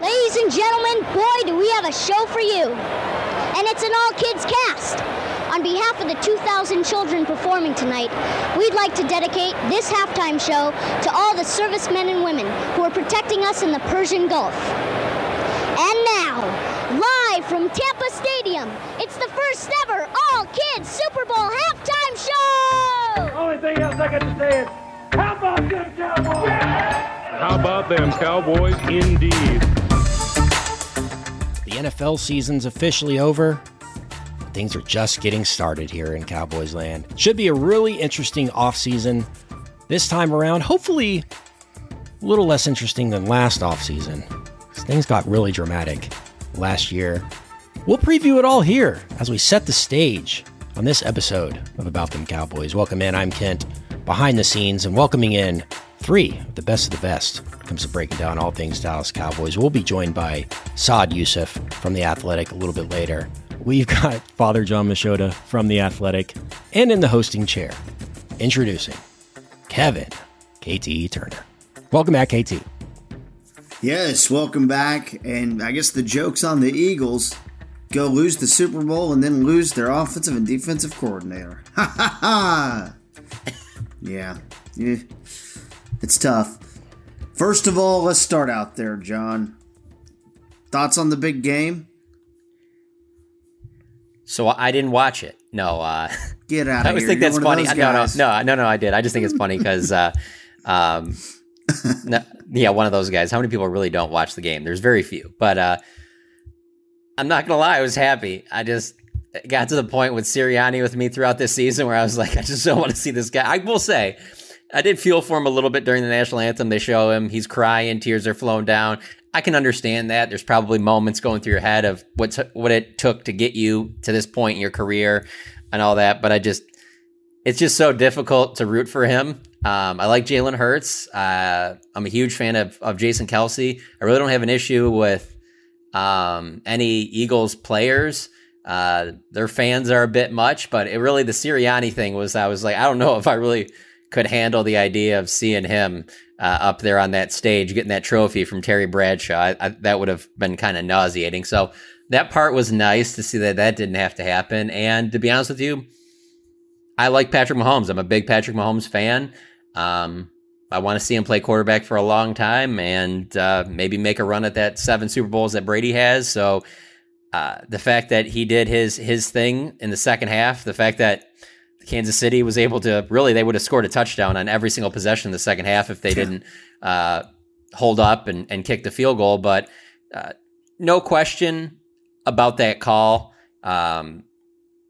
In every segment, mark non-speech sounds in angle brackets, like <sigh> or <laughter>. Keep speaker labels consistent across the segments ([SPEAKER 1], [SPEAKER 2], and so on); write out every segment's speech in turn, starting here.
[SPEAKER 1] Ladies and gentlemen, boy, do we have a show for you. And it's an all kids cast. On behalf of the 2,000 children performing tonight, we'd like to dedicate this halftime show to all the servicemen and women who are protecting us in the Persian Gulf. And now, live from Tampa Stadium, it's the first ever all kids Super Bowl halftime show!
[SPEAKER 2] Only thing else I got to say is, how about them Cowboys?
[SPEAKER 3] How about them Cowboys, indeed.
[SPEAKER 4] The NFL season's officially over. Things are just getting started here in Cowboys land. Should be a really interesting offseason this time around. Hopefully, a little less interesting than last offseason. Things got really dramatic last year. We'll preview it all here as we set the stage on this episode of About Them Cowboys. Welcome in. I'm Kent, behind the scenes, and welcoming in three of the best of the best when it comes to breaking down all things Dallas Cowboys. We'll be joined by Saad Yousuf from The Athletic a little bit later. We've got Father John Machota from The Athletic, and in the hosting chair, introducing Kevin KT Turner. Welcome back, KT.
[SPEAKER 5] Yes, welcome back. And I guess the joke's on the Eagles. Go lose the Super Bowl and then lose their offensive and defensive coordinator. <laughs> Ha ha ha! Yeah. It's tough. First of all, let's start out there, John. Thoughts on the big game?
[SPEAKER 6] So I didn't watch it. No. Uh, <laughs>
[SPEAKER 5] Get out
[SPEAKER 6] I always
[SPEAKER 5] here.
[SPEAKER 6] think
[SPEAKER 5] You're
[SPEAKER 6] that's funny. No, no, no, no, no. I did. I just think it's funny because, uh, <laughs> um, no, yeah, one of those guys. How many people really don't watch the game? There's very few. But uh, I'm not gonna lie. I was happy. I just got to the point with Sirianni with me throughout this season where I was like, I just don't want to see this guy. I will say. I did feel for him a little bit during the national anthem. They show him, he's crying, tears are flowing down. I can understand that. There's probably moments going through your head of what's what it took to get you to this point in your career and all that. But I just, it's just so difficult to root for him. Um, I like Jalen Hurts. Uh, I'm a huge fan of, of Jason Kelce. I really don't have an issue with um, any Eagles players. Uh, their fans are a bit much, but it really the Sirianni thing was I was like, I don't know <laughs> if I really could handle the idea of seeing him uh, up there on that stage getting that trophy from Terry Bradshaw. I, I, that would have been kind of nauseating. So that part was nice to see that that didn't have to happen. And to be honest with you, I like Patrick Mahomes. I'm a big Patrick Mahomes fan. Um, I want to see him play quarterback for a long time and uh, maybe make a run at that seven Super Bowls that Brady has. So uh, the fact that he did his his thing in the second half, the fact that Kansas City was able to really they would have scored a touchdown on every single possession in the second half if they didn't uh, hold up and, and kick the field goal. But uh, no question about that call. Um,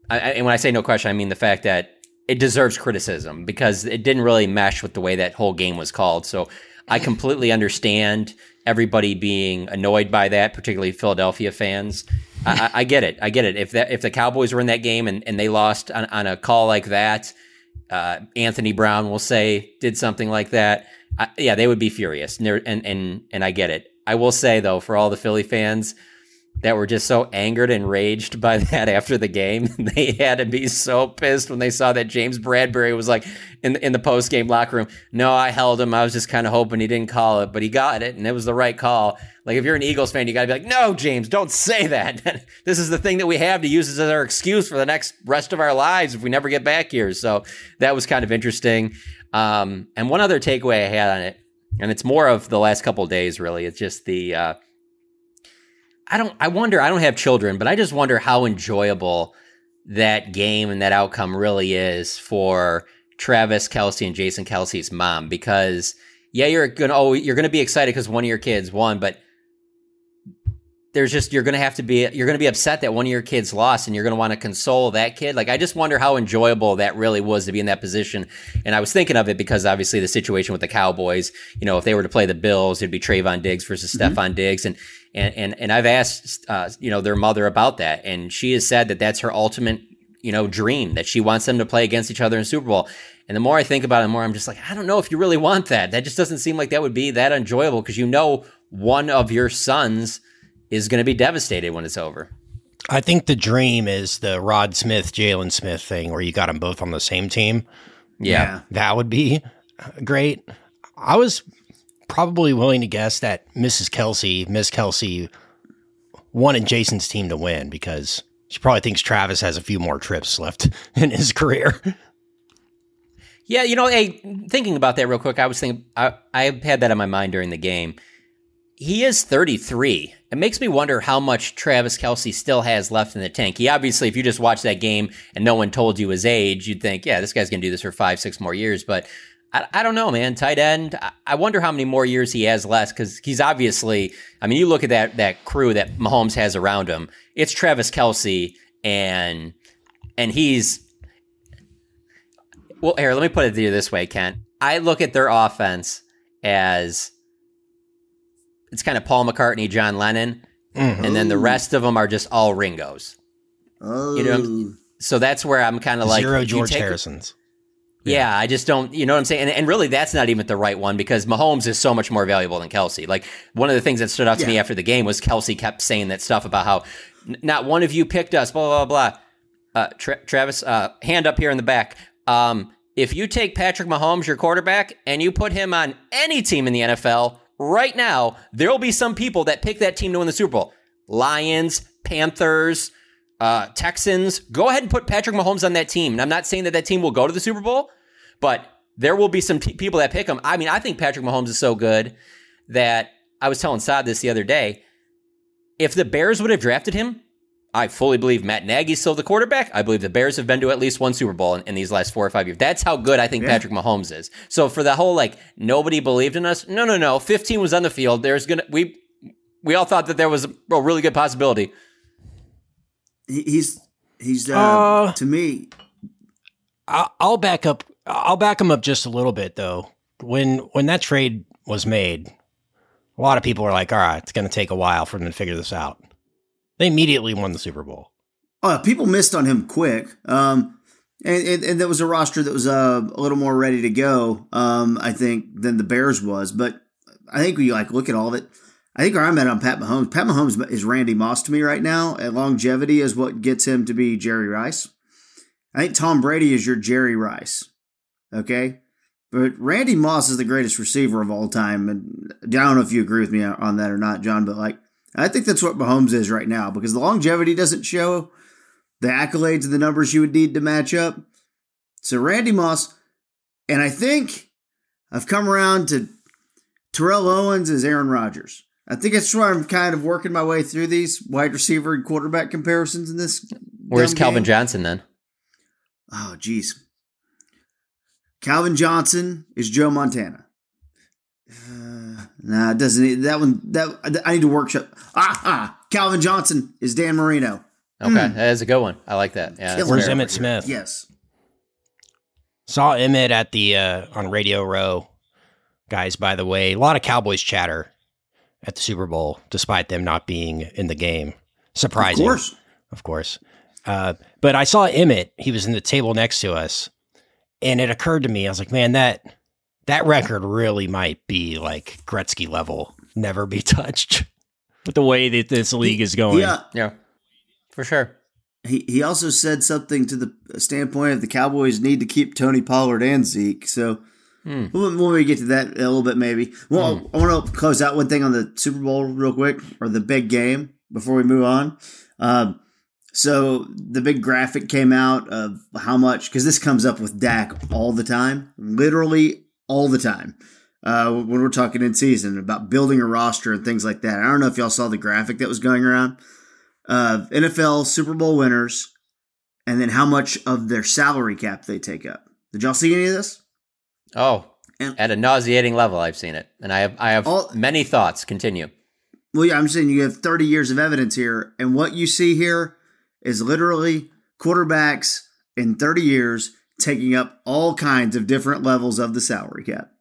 [SPEAKER 6] I, and when I say no question, I mean the fact that it deserves criticism because it didn't really mesh with the way that whole game was called. So I completely understand everybody being annoyed by that, particularly Philadelphia fans. I, I- get it. I get it. If that if the Cowboys were in that game and, and they lost on, on a call like that, uh, Anthony Brown will say did something like that. I, yeah, they would be furious. And, and and and I get it. I will say though, for all the Philly fans that were just so angered and raged by <laughs> that after the game, <laughs> they had to be so pissed when they saw that James Bradberry was like in in the post game locker room. No, I held him. I was just kind of hoping he didn't call it, but he got it, and it was the right call. Like if you're an Eagles fan, you got to be like, no, James, don't say that. <laughs> this is the thing that we have to use as our excuse for the next rest of our lives if we never get back here. So that was kind of interesting. Um, and one other takeaway I had on it, and it's more of the last couple days, really. It's just the uh, I don't. I wonder. I don't have children, but I just wonder how enjoyable that game and that outcome really is for Travis Kelce and Jason Kelce's mom. Because yeah, you're gonna oh you're gonna be excited because one of your kids won, but there's just you're going to have to be you're going to be upset that one of your kids lost and you're going to want to console that kid like i just wonder how enjoyable that really was to be in that position and i was thinking of it because obviously the situation with the cowboys you know if they were to play the bills it'd be Trevon Diggs versus mm hmm Diggs and and and and i've asked uh, you know their mother about that and she has said that that's her ultimate you know dream that she wants them to play against each other in super bowl and the more i think about it the more i'm just like i don't know if you really want that that just doesn't seem like that would be that enjoyable because you know one of your sons is going to be devastated when it's over.
[SPEAKER 4] I think the dream is the Rod Smith, Jalen Smith thing where you got them both on the same team.
[SPEAKER 6] Yeah. yeah.
[SPEAKER 4] That would be great. I was probably willing to guess that Mrs. Kelce, Miss Kelce, wanted Jason's team to win because she probably thinks Travis has a few more trips left <laughs> in his career.
[SPEAKER 6] Yeah, you know, hey, thinking about that real quick, I was thinking, I, I had that in my mind during the game he is 33. It makes me wonder how much Travis Kelce still has left in the tank. He obviously, if you just watch that game and no one told you his age, you'd think, yeah, this guy's going to do this for five, six more years. But I, I don't know, man. Tight end. I, I wonder how many more years he has left because he's obviously. I mean, you look at that that crew that Mahomes has around him. It's Travis Kelce and and he's. Well, here, let me put it to you this way, Kent. I look at their offense as it's kind of Paul McCartney, John Lennon, mm-hmm. and then the rest of them are just all Ringos.
[SPEAKER 5] Oh.
[SPEAKER 6] You know, so that's where I'm kind of like
[SPEAKER 4] zero George Harrisons.
[SPEAKER 6] Yeah. yeah. I just don't, you know what I'm saying? And, and, really, that's not even the right one because Mahomes is so much more valuable than Kelce. Like, one of the things that stood out to yeah. me after the game was Kelce kept saying that stuff about how n- not one of you picked us, blah, blah, blah. Uh, Tra- Travis, uh, hand up here in the back. Um, if you take Patrick Mahomes, your quarterback, and you put him on any team in the NFL, right now, there will be some people that pick that team to win the Super Bowl. Lions, Panthers, uh, Texans. Go ahead and put Patrick Mahomes on that team. And I'm not saying that that team will go to the Super Bowl, but there will be some t- people that pick him. I mean, I think Patrick Mahomes is so good that I was telling Saad this the other day. If the Bears would have drafted him, I fully believe Matt Nagy's still the quarterback. I believe the Bears have been to at least one Super Bowl in, in these last four or five years. That's how good I think yeah. Patrick Mahomes is. So for the whole like nobody believed in us, no, no, no. Fifteen was on the field. There's gonna we we all thought that there was a really good possibility.
[SPEAKER 5] He's he's uh, uh, to me.
[SPEAKER 4] I'll back up. I'll back him up just a little bit though. When when that trade was made, a lot of people were like, "All right, it's going to take a while for them to figure this out." They immediately won the Super Bowl.
[SPEAKER 5] Oh, people missed on him quick. Um, and, and, and, that was a roster that was uh, a little more ready to go, um, I think, than the Bears was. But I think we like look at all of it. I think where I'm at on Pat Mahomes, Pat Mahomes is Randy Moss to me right now. And longevity is what gets him to be Jerry Rice. I think Tom Brady is your Jerry Rice. Okay. But Randy Moss is the greatest receiver of all time. And I don't know if you agree with me on that or not, John, but like I think that's what Mahomes is right now because the longevity doesn't show the accolades and the numbers you would need to match up. So Randy Moss, and I think I've come around to Terrell Owens as Aaron Rodgers. I think that's where I'm kind of working my way through these wide receiver and quarterback comparisons in this.
[SPEAKER 6] Where's Calvin game. Johnson then?
[SPEAKER 5] Oh, geez. Calvin Johnson is Joe Montana. Uh, nah, it doesn't. That one. That I need to workshop. Ah, ah. Calvin Johnson is Dan Marino.
[SPEAKER 6] Okay, mm. that is a good one. I like that. Yeah,
[SPEAKER 4] Where's Emmitt Smith?
[SPEAKER 5] Yes.
[SPEAKER 4] Saw Emmitt at the uh, on Radio Row. Guys, by the way, a lot of Cowboys chatter at the Super Bowl, despite them not being in the game. Surprising, of course. Of course. Uh, but I saw Emmitt. He was in the table next to us, and it occurred to me. I was like, man, that that record really might be like Gretzky level, never be <laughs> touched. With the way that this league is going,
[SPEAKER 6] yeah, yeah, for sure.
[SPEAKER 5] He he also said something to the standpoint of the Cowboys need to keep Tony Pollard and Zeke. So hmm. when, when we get to that a little bit, maybe. Well, hmm. I want to close out one thing on the Super Bowl real quick, or the big game before we move on. Um, so the big graphic came out of how much because this comes up with Dak all the time, literally all the time uh, when we're talking in season about building a roster and things like that. I don't know if y'all saw the graphic that was going around. Uh, NFL Super Bowl winners, and then how much of their salary cap they take up. Did y'all see any of this?
[SPEAKER 6] Oh, and, at a nauseating level, I've seen it, and I have I have all, many thoughts. Continue.
[SPEAKER 5] Well, yeah, I'm saying you have 30 years of evidence here, and what you see here is literally quarterbacks in 30 years taking up all kinds of different levels of the salary cap.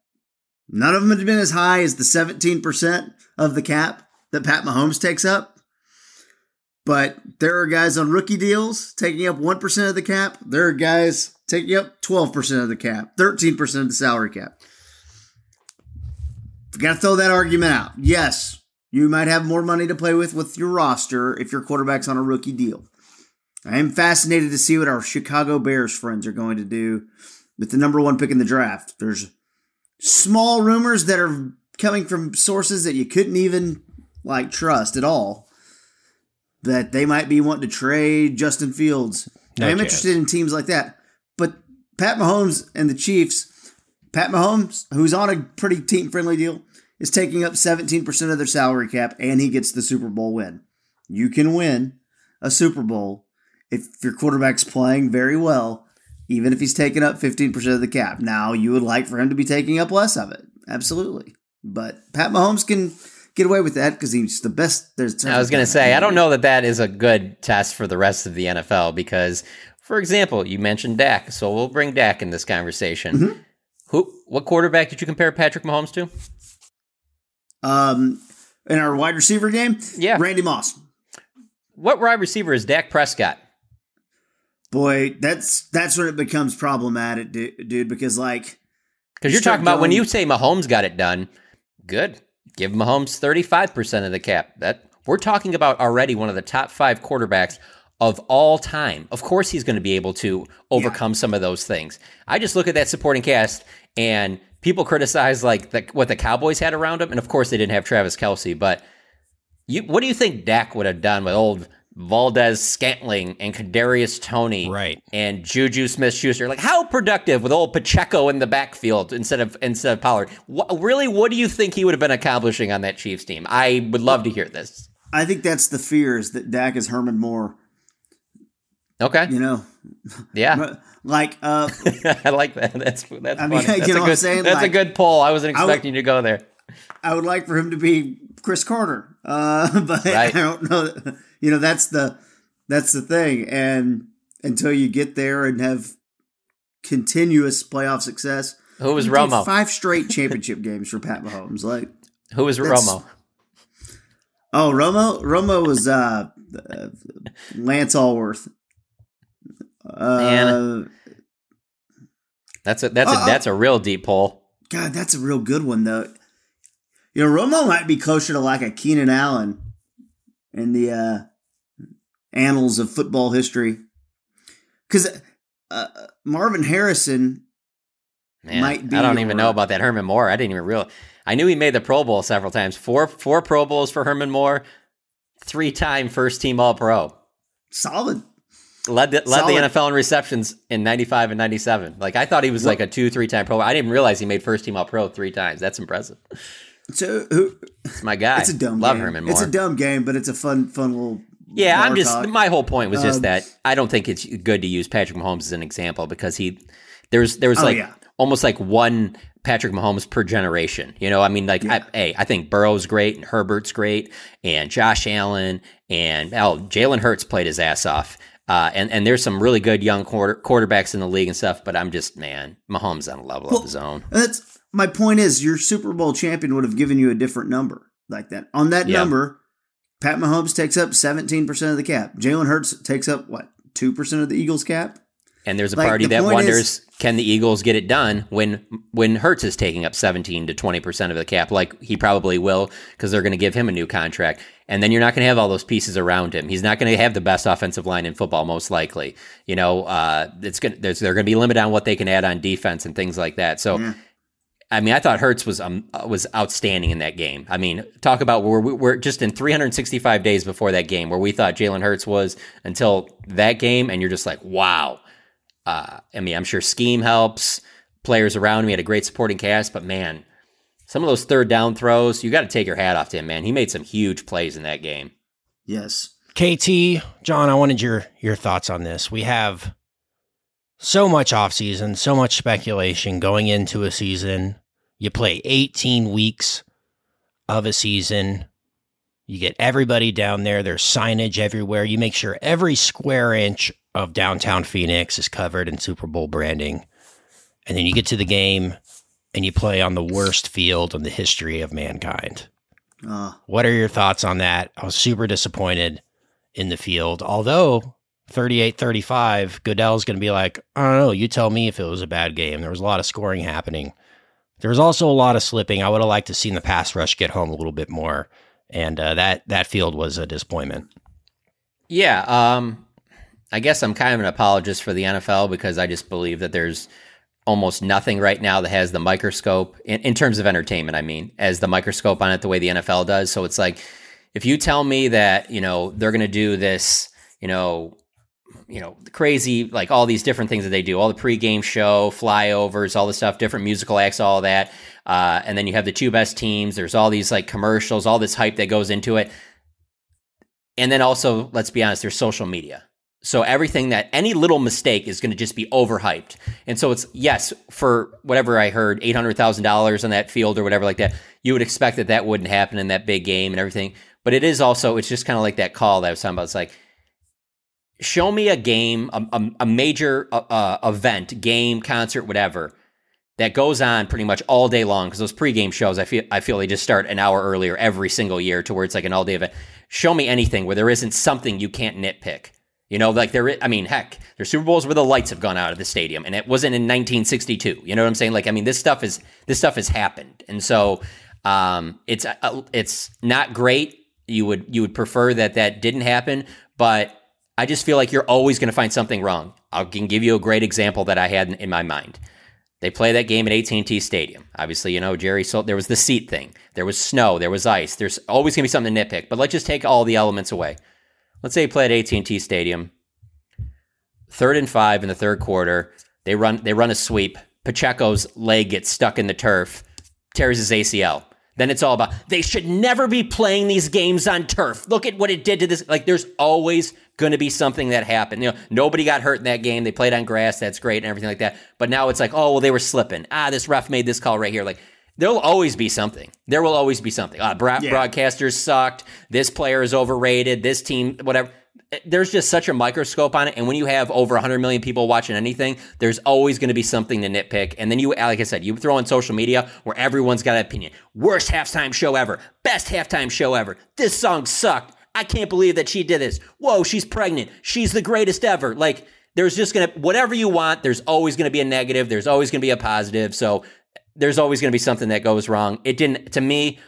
[SPEAKER 5] None of them have been as high as the 17% of the cap that Pat Mahomes takes up. But there are guys on rookie deals taking up 1% of the cap. There are guys taking up 12% of the cap, 13% of the salary cap. Got to throw that argument out. Yes, you might have more money to play with with your roster if your quarterback's on a rookie deal. I am fascinated to see what our Chicago Bears friends are going to do with the number one pick in the draft. There's small rumors that are coming from sources that you couldn't even like trust at all that they might be wanting to trade Justin Fields.
[SPEAKER 4] No
[SPEAKER 5] I'm
[SPEAKER 4] chance.
[SPEAKER 5] interested in teams like that. But Pat Mahomes and the Chiefs, Pat Mahomes, who's on a pretty team friendly deal, is taking up 17% of their salary cap and he gets the Super Bowl win. You can win a Super Bowl if your quarterback's playing very well, even if he's taking up 15% of the cap. Now, you would like for him to be taking up less of it. Absolutely. But Pat Mahomes can get away with that because he's the best. There's
[SPEAKER 6] I was going to say, I don't know that that is a good test for the rest of the NFL because, for example, you mentioned Dak, so we'll bring Dak in this conversation.
[SPEAKER 5] Mm-hmm.
[SPEAKER 6] Who, what quarterback did you compare Patrick Mahomes to?
[SPEAKER 5] Um, in our wide receiver game,
[SPEAKER 6] Yeah.
[SPEAKER 5] Randy Moss.
[SPEAKER 6] What wide receiver is Dak Prescott?
[SPEAKER 5] Boy, that's that's when it becomes problematic, dude. Because like,
[SPEAKER 6] Because you're talking about when you say Mahomes got it done, good. Give Mahomes 35% of the cap. That we're talking about already one of the top five quarterbacks of all time. Of course he's going to be able to overcome some of those things. I just look at that supporting cast and people criticize like the, what the Cowboys had around him, and of course they didn't have Travis Kelce, but you what do you think Dak would have done with old Valdes-Scantling and Kadarius Toney
[SPEAKER 4] Right.
[SPEAKER 6] and Juju Smith Schuster? Like how productive with old Pacheco in the backfield instead of instead of Pollard? What, really, what do you think he would have been accomplishing on that Chiefs team? I would love to hear this.
[SPEAKER 5] I think that's the fear is that Dak is Herman Moore.
[SPEAKER 6] Okay,
[SPEAKER 5] You know,
[SPEAKER 6] yeah,
[SPEAKER 5] like uh, <laughs>
[SPEAKER 6] I like that. That's that's
[SPEAKER 5] I mean,
[SPEAKER 6] funny. <laughs>
[SPEAKER 5] you
[SPEAKER 6] That's
[SPEAKER 5] know
[SPEAKER 6] a
[SPEAKER 5] what
[SPEAKER 6] good,
[SPEAKER 5] I'm saying?
[SPEAKER 6] That's a good poll. I wasn't
[SPEAKER 5] I would-
[SPEAKER 6] expecting you to go there.
[SPEAKER 5] I would like for him to be Cris Carter, uh, <laughs> but
[SPEAKER 6] Right.
[SPEAKER 5] I don't know. You know, that's the that's the thing, and until you get there and have continuous playoff success,
[SPEAKER 6] Who was Romo?
[SPEAKER 5] Five straight championship games for Pat Mahomes. Like,
[SPEAKER 6] Who was Romo?
[SPEAKER 5] oh, Romo, Romo was uh, uh Lance Alworth. Uh,
[SPEAKER 6] Man. That's a that's a
[SPEAKER 5] Uh, uh,
[SPEAKER 6] that's a real deep poll.
[SPEAKER 5] God, that's a real good one though. You know, Romo might be closer to like a Keenan Allen in the uh, annals of football history, because uh, Marvin Harrison.
[SPEAKER 6] Man,
[SPEAKER 5] might be
[SPEAKER 6] I don't even know about that Herman Moore. I didn't even realize. I knew he made the Pro Bowl several times. Four four Pro Bowls for Herman Moore. Three time first team All Pro.
[SPEAKER 5] Solid.
[SPEAKER 6] Led the, led the NFL in receptions in '95 and '97. Like I thought he was like a two three time Pro. I didn't realize he made first team All Pro three times. That's impressive.
[SPEAKER 5] So who?
[SPEAKER 6] It's my guy.
[SPEAKER 5] It's a dumb
[SPEAKER 6] Love
[SPEAKER 5] game.
[SPEAKER 6] Herman Moore.
[SPEAKER 5] It's a dumb game, but it's a fun, fun little.
[SPEAKER 6] Yeah, I'm just
[SPEAKER 5] talk.
[SPEAKER 6] my whole point was just
[SPEAKER 5] Um,
[SPEAKER 6] that I don't think it's good to use Patrick Mahomes as an example because he there's there was
[SPEAKER 5] Oh,
[SPEAKER 6] like
[SPEAKER 5] yeah.
[SPEAKER 6] almost like one Patrick Mahomes per generation. You know, I mean, like I, hey, I think Burrow's great and Herbert's great and Josh Allen and oh, Jalen Hurts played his ass off. Uh, and and there's some really good young quarter, quarterbacks in the league and stuff, but I'm just man, Mahomes on a level of his own.
[SPEAKER 5] That's my point. Is your Super Bowl champion would have given you a different number like that. On that
[SPEAKER 6] Yeah.
[SPEAKER 5] number, Pat Mahomes takes up seventeen percent of the cap. Jalen Hurts takes up what two percent of the Eagles' cap.
[SPEAKER 6] And there's a
[SPEAKER 5] Like,
[SPEAKER 6] party
[SPEAKER 5] the
[SPEAKER 6] that wonders
[SPEAKER 5] is-
[SPEAKER 6] can the Eagles get it done when when Hurts is taking up 17 to 20 percent of the cap, like he probably will, because they're going to give him a new contract, and then you're not going to have all those pieces around him. He's not going to have the best offensive line in football, most likely. You know, uh, it's going there's they're going to be limited on what they can add on defense and things like that. So.
[SPEAKER 5] Yeah.
[SPEAKER 6] I mean, I thought Hurts was um, was outstanding in that game. I mean, talk about where we we're just in 365 days before that game, where we thought Jalen Hurts was until that game, and you're just like, wow. Uh, I mean, I'm sure scheme helps. Players around him, he had a great supporting cast, but man, some of those third down throws, you got to take your hat off to him, man. He made some huge plays in that game.
[SPEAKER 5] Yes.
[SPEAKER 4] KT, John, I wanted your your thoughts on this. We have so much offseason, so much speculation going into a season. You play 18 weeks of a season. You get everybody down there. There's signage everywhere. You make sure every square inch of downtown Phoenix is covered in Super Bowl branding. And then you get to the game and you play on the worst field in the history of mankind.
[SPEAKER 5] Uh,
[SPEAKER 4] What are your thoughts on that? I was super disappointed in the field. Although 38 35, Goodell's going to be like, I don't know, you tell me if it was a bad game. There was a lot of scoring happening. There was also a lot of slipping. I would have liked to seen the pass rush get home a little bit more. And uh, that, that field was a disappointment.
[SPEAKER 6] Yeah, um, I guess I'm kind of an apologist for the NFL because I just believe that there's almost nothing right now that has the microscope in, in terms of entertainment. I mean, as the microscope on it the way the NFL does. So it's like if you tell me that you know they're going to do this, you know, you know, crazy like all these different things that they do, all the pregame show, flyovers, all the stuff, different musical acts, all that, uh, and then you have the two best teams. There's all these like commercials, all this hype that goes into it. And then also, let's be honest, there's social media. So everything that any little mistake is going to just be overhyped. And so it's yes, for whatever I heard, eight hundred thousand dollars on that field or whatever like that. You would expect that that wouldn't happen in that big game and everything. But it is also it's just kind of like that call that I was talking about. It's like show me a game, a, a, a major uh, uh, event, game, concert, whatever that goes on pretty much all day long because those pregame shows, I feel I feel they just start an hour earlier every single year to where it's like an all day event. Show me anything where there isn't something you can't nitpick. You know, like there. I mean, heck, there's Super Bowls where the lights have gone out of the stadium, and it wasn't in 1962. You know what I'm saying? Like, I mean, this stuff is this stuff has happened, and so um, it's uh, it's not great. You would you would prefer that that didn't happen, but I just feel like you're always going to find something wrong. I can give you a great example that I had in, in my mind. They play that game at AT&T Stadium. Obviously, you know, Jerry so there was the seat thing. There was snow, there was ice. There's always going to be something to nitpick, but let's just take all the elements away. Let's say you play at AT&T Stadium. Third and 5 in the third quarter. They run they run a sweep. Pacheco's leg gets stuck in the turf, tears his ACL. Then it's all about they should never be playing these games on turf. Look at what it did to this. Like there's always going to be something that happened. You know, nobody got hurt in that game. They played on grass. That's great and everything like that. But now it's like, oh, well, they were slipping. Ah, this ref made this call right here. Like there'll always be something. There will always be something. Ah, bra-
[SPEAKER 5] Yeah.
[SPEAKER 6] broadcasters sucked. This player is overrated. This team, whatever. There's just such a microscope on it. And when you have over 100 million people watching anything, there's always going to be something to nitpick. And then you, like I said, you throw on social media where everyone's got an opinion. Worst halftime show ever. Best halftime show ever. This song sucked. I can't believe that she did this. Whoa, she's pregnant. She's the greatest ever. Like, there's just going to, whatever you want, there's always going to be a negative. There's always going to be a positive. So there's always going to be something that goes wrong. It didn't, to me,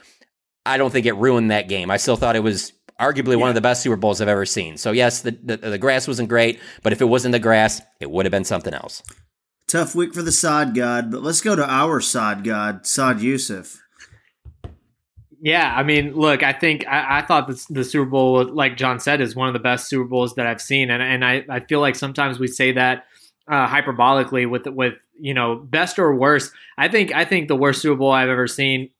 [SPEAKER 6] I don't think it ruined that game. I still thought it was arguably one of the best Super Bowls I've ever seen. So yes, the, the the grass wasn't great, but if it wasn't the grass, it would have been something else.
[SPEAKER 5] tough week for the Sod God, but let's go to our Sod God, Saad Yousuf.
[SPEAKER 7] Yeah, I mean, look, I think I, I thought the, the Super Bowl, like John said, is one of the best Super Bowls that I've seen, and and I, I feel like sometimes we say that uh, hyperbolically with with you know best or worst. I think I think the worst Super Bowl I've ever seen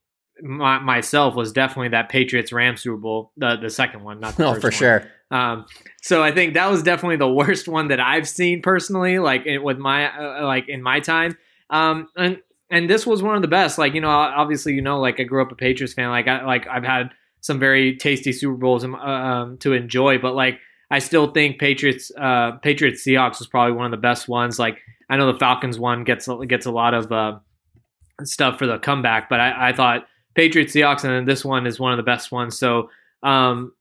[SPEAKER 7] my, myself was definitely that Patriots Rams Super Bowl, the the second one, not the <laughs>
[SPEAKER 6] Oh, for
[SPEAKER 7] one.
[SPEAKER 6] sure.
[SPEAKER 7] Um, so I think that was definitely the worst one that I've seen personally, like it, with my uh, like in my time. Um, and and this was one of the best. Like you know, obviously you know, like I grew up a Patriots fan. Like I like I've had some very tasty Super Bowls um, um, to enjoy, but like I still think Patriots uh, Patriots Seahawks was probably one of the best ones. Like I know the Falcons one gets gets a lot of uh, stuff for the comeback, but I, I thought Patriots Seahawks and then this one is one of the best ones. So um,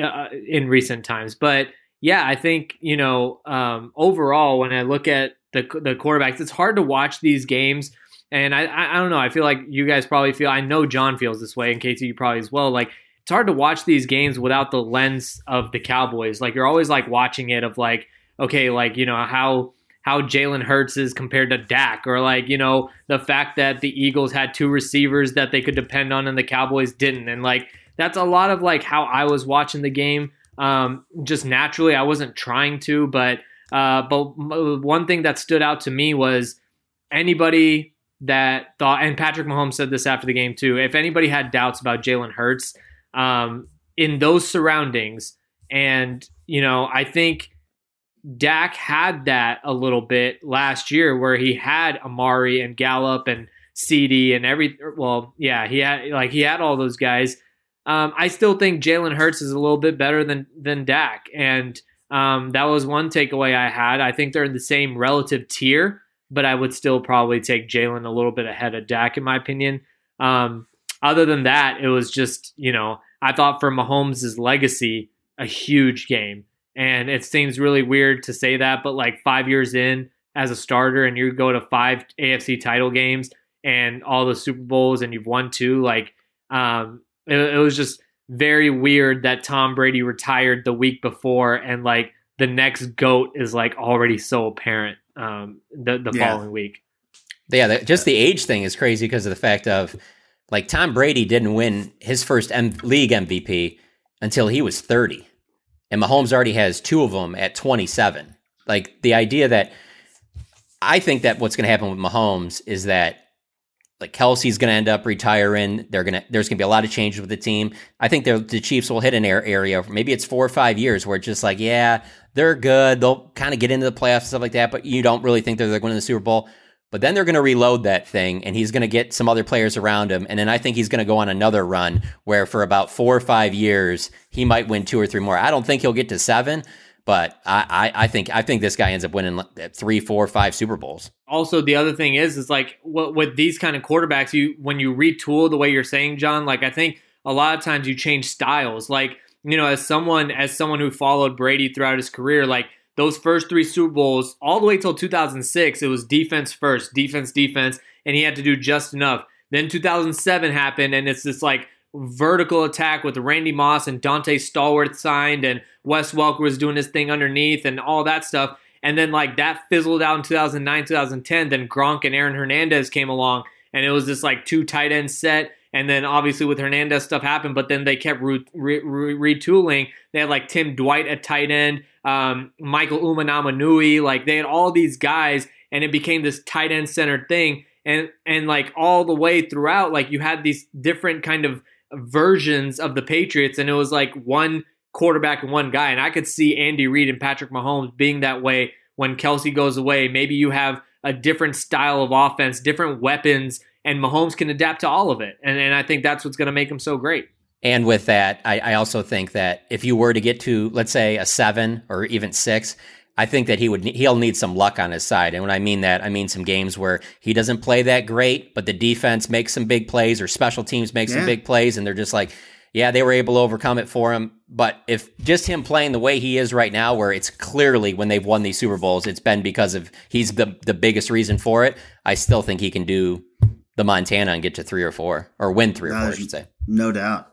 [SPEAKER 7] uh, in recent times, but yeah, I think you know um, overall when I look at the the quarterbacks, it's hard to watch these games. And I, I, don't know. I feel like you guys probably feel. I know John feels this way, and KT, you probably as well. Like it's hard to watch these games without the lens of the Cowboys. Like you're always like watching it of like, okay, like you know how how Jalen Hurts is compared to Dak, or like you know the fact that the Eagles had two receivers that they could depend on and the Cowboys didn't, and like that's a lot of like how I was watching the game. Um, just naturally, I wasn't trying to, but uh, but one thing that stood out to me was anybody that thought, and Patrick Mahomes said this after the game too. If anybody had doubts about Jalen Hurts um, in those surroundings, and you know, I think Dak had that a little bit last year, where he had Amari and Gallup and CD and every. Well, yeah, he had like he had all those guys. um, I still think Jalen Hurts is a little bit better than than Dak, and um, that was one takeaway I had. I think they're in the same relative tier, but I would still probably take Jalen a little bit ahead of Dak in my opinion. Um, other than that, it was just you know I thought for Mahomes' legacy a huge game, and it seems really weird to say that, but like five years in as a starter, and you go to five AFC title games and all the Super Bowls, and you've won two, like um, it, it was just very weird that Tom Brady retired the week before and like the next goat is like already so apparent um, the the
[SPEAKER 6] Yeah.
[SPEAKER 7] following week.
[SPEAKER 6] Yeah, the, just the age thing is crazy because of the fact of like Tom Brady didn't win his first M- league MVP until he was 30. And Mahomes already has two of them at 27. Like the idea that I think that what's going to happen with Mahomes is that like Kelce's going to end up retiring. They're going to there's going to be a lot of changes with the team. I think the Chiefs will hit an air area. Maybe it's four or five years where it's just like, yeah, they're good. They'll kind of get into the playoffs and stuff like that, but you don't really think they're, they're going to the Super Bowl. But then they're going to reload that thing, and he's going to get some other players around him, and then I think he's going to go on another run where for about four or five years he might win two or three more. I don't think he'll get to seven, but I, I, I think I think this guy ends up winning three, four, five Super Bowls.
[SPEAKER 7] Also, the other thing is, is like what with these kind of quarterbacks, you when you retool the way you're saying, John. Like I think a lot of times you change styles. Like you know, as someone as someone who followed Brady throughout his career, like those first three Super Bowls, all the way till 2006, it was defense first, defense, defense, and he had to do just enough. Then 2007 happened, and it's this like vertical attack with Randy Moss and Donté Stallworth signed, and Wes Welker was doing his thing underneath, and all that stuff. And then like that fizzled out in 2009, 2010. Then Gronk and Aaron Hernandez came along, and it was this like two tight end set. And then obviously with Hernandez stuff happened, but then they kept re- re- re- retooling. They had like Tim Dwight at tight end, um, Michael Hoomanawanui, like they had all these guys, and it became this tight end centered thing. And and like all the way throughout, like you had these different kind of versions of the Patriots, and it was like one quarterback and one guy. And I could see Andy Reid and Patrick Mahomes being that way when Kelce goes away. Maybe you have a different style of offense, different weapons, and Mahomes can adapt to all of it. And, and I think that's what's going to make him so great.
[SPEAKER 6] And with that, I, I also think that if you were to get to, let's say, a seven or even six, I think that he would he'll need some luck on his side. And when I mean that, I mean some games where he doesn't play that great, but the defense makes some big plays or special teams make some big plays, and they're just like, yeah, they were able to overcome it for him. But if just him playing the way he is right now, where it's clearly when they've won these Super Bowls, it's been because of he's the the biggest reason for it. I still think he can do the Montana and get to three or four or win three or four, I should say.
[SPEAKER 5] No doubt.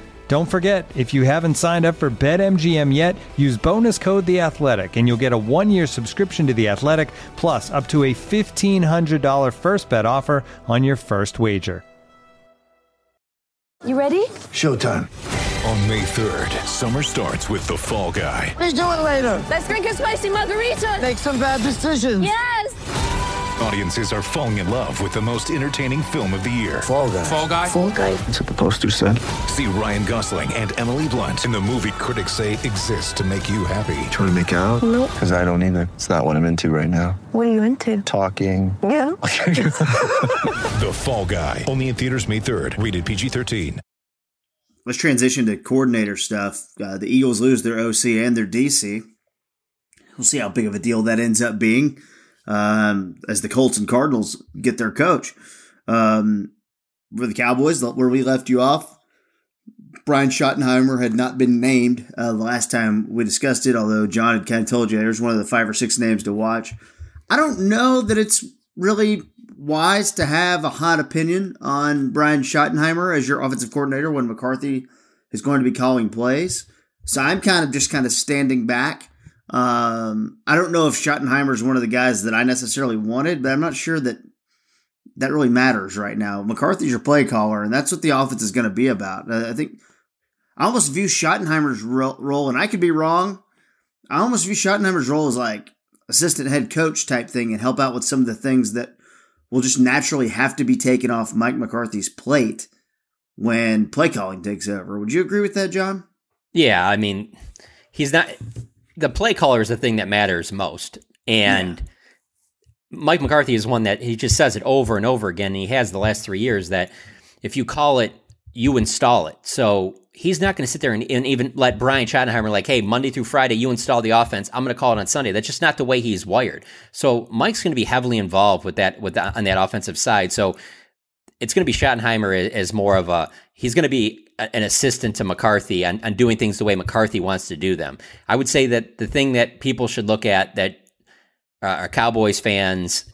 [SPEAKER 8] Don't forget, if you haven't signed up for BetMGM yet, use bonus code The Athletic, and you'll get a one-year subscription to The Athletic, plus up to a fifteen hundred dollar first bet offer on your first wager.
[SPEAKER 9] You ready?
[SPEAKER 10] Showtime. On May 3rd, summer starts with The Fall Guy.
[SPEAKER 9] Let's do it later. Let's drink a spicy margarita. Make some bad decisions. Yes.
[SPEAKER 10] Audiences are falling in love with the most entertaining film of the year.
[SPEAKER 11] Fall guy.
[SPEAKER 10] Fall guy.
[SPEAKER 11] Fall guy. That's what the poster said.
[SPEAKER 10] See Ryan Gosling and Emily Blunt in the movie critics say exists to make you happy.
[SPEAKER 11] Trying to make it out?
[SPEAKER 9] Nope.
[SPEAKER 11] Because I don't either. It's not what I'm into right now.
[SPEAKER 9] What are you into?
[SPEAKER 11] Talking.
[SPEAKER 9] Yeah. <laughs> <laughs>
[SPEAKER 10] The Fall Guy. Only in theaters May 3rd. Rated PG-13.
[SPEAKER 5] Let's transition to coordinator stuff. Uh, the Eagles lose their OC and their DC. We'll see how big of a deal that ends up being um, as the Colts and Cardinals get their coach. Um, for the Cowboys, where we left you off, Brian Schottenheimer had not been named uh, the last time we discussed it, although John had kind of told you there's one of the five or six names to watch. I don't know that it's really wise to have a hot opinion on Brian Schottenheimer as your offensive coordinator when McCarthy is going to be calling plays. So I'm kind of just kind of standing back. Um, I don't know if Schottenheimer is one of the guys that I necessarily wanted, but I'm not sure that that really matters right now. McCarthy's your play caller, and that's what the offense is going to be about. I think I almost view Schottenheimer's role, and I could be wrong. I almost view Schottenheimer's role as like assistant head coach type thing and help out with some of the things that will just naturally have to be taken off Mike McCarthy's plate when play calling takes over. Would you agree with that, John?
[SPEAKER 6] Yeah, I mean, he's not the play caller is the thing that matters most. And yeah. Mike McCarthy is one that he just says it over and over again. And he has the last three years that if you call it, you install it. So he's not going to sit there and, and, even let Brian Schottenheimer like, hey, Monday through Friday, you install the offense. I'm going to call it on Sunday. That's just not the way he's wired. So Mike's going to be heavily involved with that with the, on that offensive side. So it's going to be Schottenheimer as more of a he's going to be an assistant to McCarthy and, and doing things the way McCarthy wants to do them. I would say that the thing that people should look at that uh, are Cowboys fans,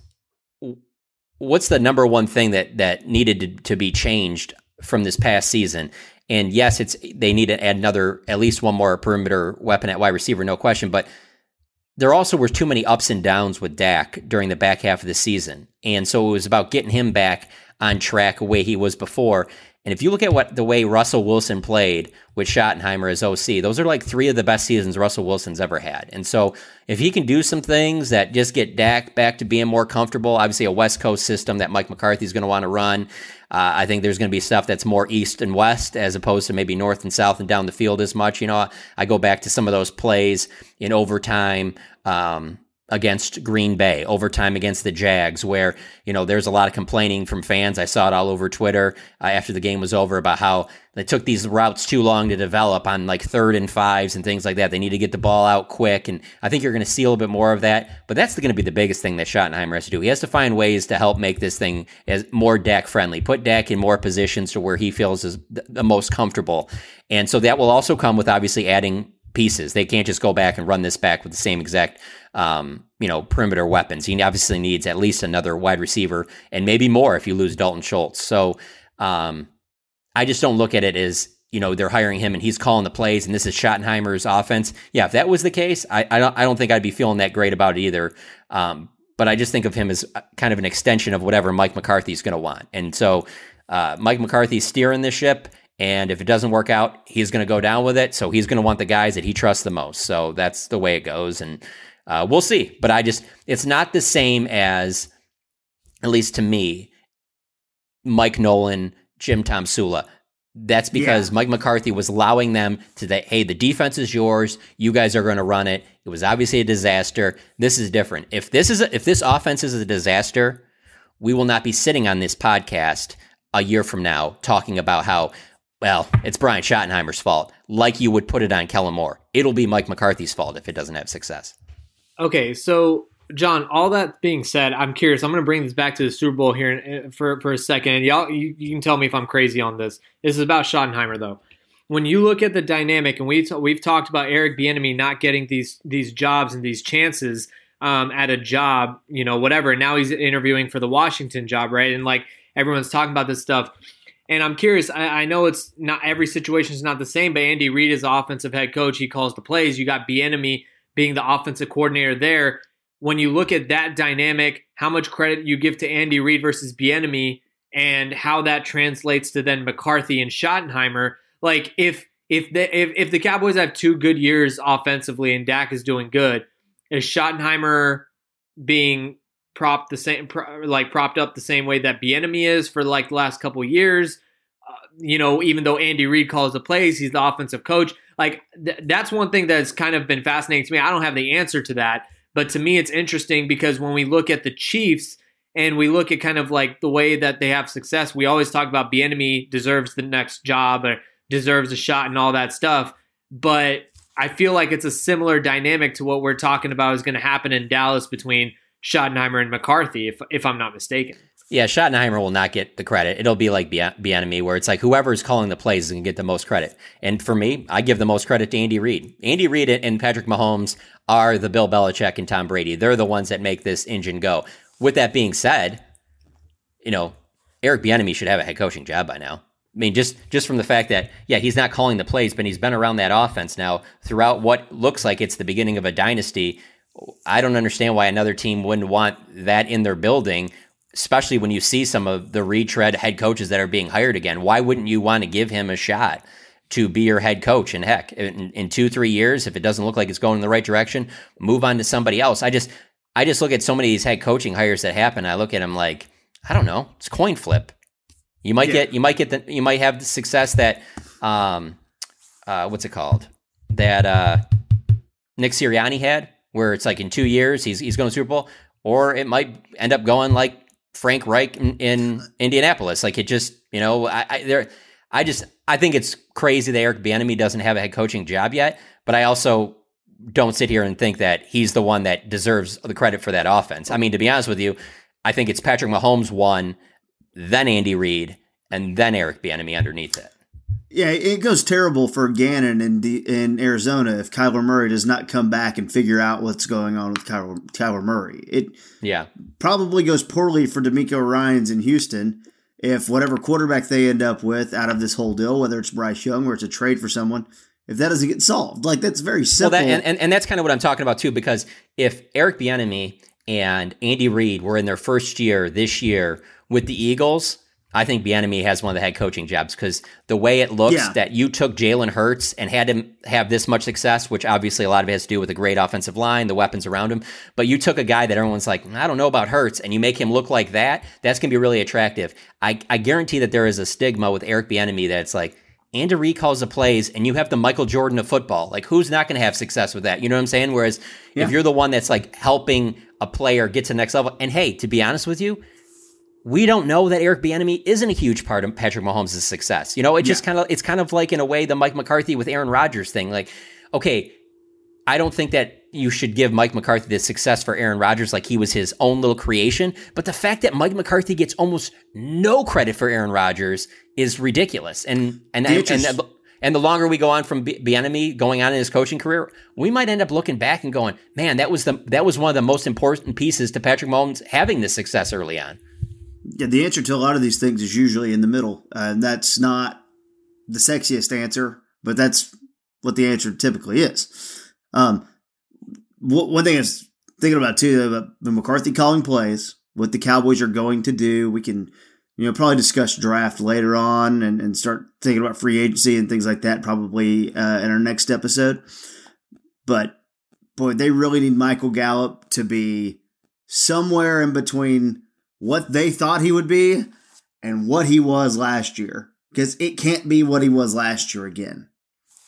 [SPEAKER 6] what's the number one thing that that needed to, to be changed from this past season? And yes, it's they need to add another at least one more perimeter weapon at wide receiver, no question. But there also were too many ups and downs with Dak during the back half of the season, and so it was about getting him back on track the way he was before. And if you look at what the way Russell Wilson played with Schottenheimer as OC, those are like three of the best seasons Russell Wilson's ever had. And so if he can do some things that just get Dak back to being more comfortable, obviously a West Coast system that Mike McCarthy's going to want to run. Uh, I think there's going to be stuff that's more east and west as opposed to maybe north and south and down the field as much. You know, I go back to some of those plays in overtime. Um, against Green Bay, overtime against the Jags, where, you know, there's a lot of complaining from fans. I saw it all over Twitter uh, after the game was over about how they took these routes too long to develop on like third and fives and things like that. They need to get the ball out quick. And I think you're going to see a little bit more of that. But that's going to be the biggest thing that Schottenheimer has to do. He has to find ways to help make this thing as more Dak friendly, put Dak in more positions to where he feels is the most comfortable. And so that will also come with obviously adding pieces. They can't just go back and run this back with the same exact, um, you know, perimeter weapons. He obviously needs at least another wide receiver and maybe more if you lose Dalton Schultz. So um, I just don't look at it as you know they're hiring him and he's calling the plays and this is Schottenheimer's offense. Yeah, if that was the case, I I don't, I don't think I'd be feeling that great about it either. Um, but I just think of him as kind of an extension of whatever Mike McCarthy's going to want. And so uh, Mike McCarthy's steering the ship. And if it doesn't work out, he's going to go down with it. So he's going to want the guys that he trusts the most. So that's the way it goes. And uh, we'll see. But I just, it's not the same as, at least to me, Mike Nolan, Jim Tomsula. That's because yeah. Mike McCarthy was allowing them to say, hey, the defense is yours. You guys are going to run it. It was obviously a disaster. This is different. If this is a, if this offense is a disaster, we will not be sitting on this podcast a year from now talking about how well, it's Brian Schottenheimer's fault, like you would put it on Kellen Moore. It'll be Mike McCarthy's fault if it doesn't have success.
[SPEAKER 7] Okay, so John, all that being said, I'm curious. I'm going to bring this back to the Super Bowl here in, for for a second. Y'all, you, you can tell me if I'm crazy on this. This is about Schottenheimer, though. When you look at the dynamic, and we t- we've talked about Eric Bieniemy not getting these these jobs and these chances um, at a job, you know, whatever. And now he's interviewing for the Washington job, right? And like everyone's talking about this stuff. And I'm curious. I, I know it's not every situation is not the same, but Andy Reid is offensive head coach. He calls the plays. You got Bieniemy being the offensive coordinator there when you look at that dynamic, how much credit you give to Andy Reid versus Bieniemy, and how that translates to then McCarthy and Schottenheimer. Like if if the if, if the Cowboys have two good years offensively and Dak is doing good, is Schottenheimer being propped the same like propped up the same way that Bieniemy is for like the last couple years? Uh, you know, even though Andy Reid calls the plays, he's the offensive coach. Like th- that's one thing that's kind of been fascinating to me. I don't have the answer to that but to me, it's interesting because when we look at the Chiefs and we look at kind of like the way that they have success, we always talk about Bieniemy deserves the next job or deserves a shot and all that stuff. But I feel like it's a similar dynamic to what we're talking about is going to happen in Dallas between Schottenheimer and McCarthy, if if I'm not mistaken.
[SPEAKER 6] Yeah, Schottenheimer will not get the credit. It'll be like Bieniemy, where it's like whoever's calling the plays is going to get the most credit. And for me, I give the most credit to Andy Reid. Andy Reid and Patrick Mahomes are the Bill Belichick and Tom Brady. They're the ones that make this engine go. With that being said, you know, Eric Bieniemy should have a head coaching job by now. I mean, just just from the fact that yeah, he's not calling the plays, but he's been around that offense now throughout what looks like it's the beginning of a dynasty. I don't understand why another team wouldn't want that in their building especially when you see some of the retread head coaches that are being hired again. Why wouldn't you want to give him a shot to be your head coach? And heck, in, in two, three years, if it doesn't look like it's going in the right direction, move on to somebody else. I just, I just look at so many of these head coaching hires that happen. I look at them like, I don't know, it's coin flip. You might yeah. get, you might get the, you might have the success that, um, uh, what's it called? That uh, Nick Sirianni had, where it's like in two years he's he's going to Super Bowl, or it might end up going like Frank Reich in, in Indianapolis. Like it just, you know, I, I there, I just, I think it's crazy that Eric Bieniemy doesn't have a head coaching job yet. But I also don't sit here and think that he's the one that deserves the credit for that offense. I mean, to be honest with you, I think it's Patrick Mahomes one, then Andy Reid, and then Eric Bieniemy underneath it.
[SPEAKER 5] Yeah, it goes terrible for Gannon in the, in Arizona if Kyler Murray does not come back and figure out what's going on with Kyler, Kyler Murray. It
[SPEAKER 6] yeah
[SPEAKER 5] probably goes poorly for DeMeco Ryans in Houston if whatever quarterback they end up with out of this whole deal, whether it's Bryce Young or it's a trade for someone, if that doesn't get solved, like that's very simple.
[SPEAKER 6] Well, that, and, and, and that's kind of what I'm talking about too, because if Eric Bieniemy and Andy Reid were in their first year this year with the Eagles I think Bieniemy has one of the head coaching jobs because the way it looks yeah. that you took Jalen Hurts and had him have this much success, which obviously a lot of it has to do with a great offensive line, the weapons around him. But you took a guy that everyone's like, I don't know about Hurts, and you make him look like that. That's going to be really attractive. I, I guarantee that there is a stigma with Eric Bieniemy that it's like, Andy Reid calls the plays, and you have the Michael Jordan of football. Like, who's not going to have success with that? You know what I'm saying? Whereas yeah. if you're the one that's like helping a player get to the next level, and hey, to be honest with you we don't know that Eric Bieniemy isn't a huge part of Patrick Mahomes' success. You know, it just kind of it's kind of like in a way the Mike McCarthy with Aaron Rodgers thing. Like, okay, I don't think that you should give Mike McCarthy the success for Aaron Rodgers like he was his own little creation. But the fact that Mike McCarthy gets almost no credit for Aaron Rodgers is ridiculous. And and and, and, and the longer we go on from Bieniemy going on in his coaching career, we might end up looking back and going, "Man, that was the that was one of the most important pieces to Patrick Mahomes having this success early on."
[SPEAKER 5] Yeah, the answer to a lot of these things is usually in the middle, uh, and that's not the sexiest answer, but that's what the answer typically is. Um, one thing I was thinking about too about the McCarthy calling plays, what the Cowboys are going to do. We can, you know, probably discuss draft later on and, and start thinking about free agency and things like that probably uh, in our next episode. But boy, they really need Michael Gallup to be somewhere in between what they thought he would be and what he was last year because it can't be what he was last year again.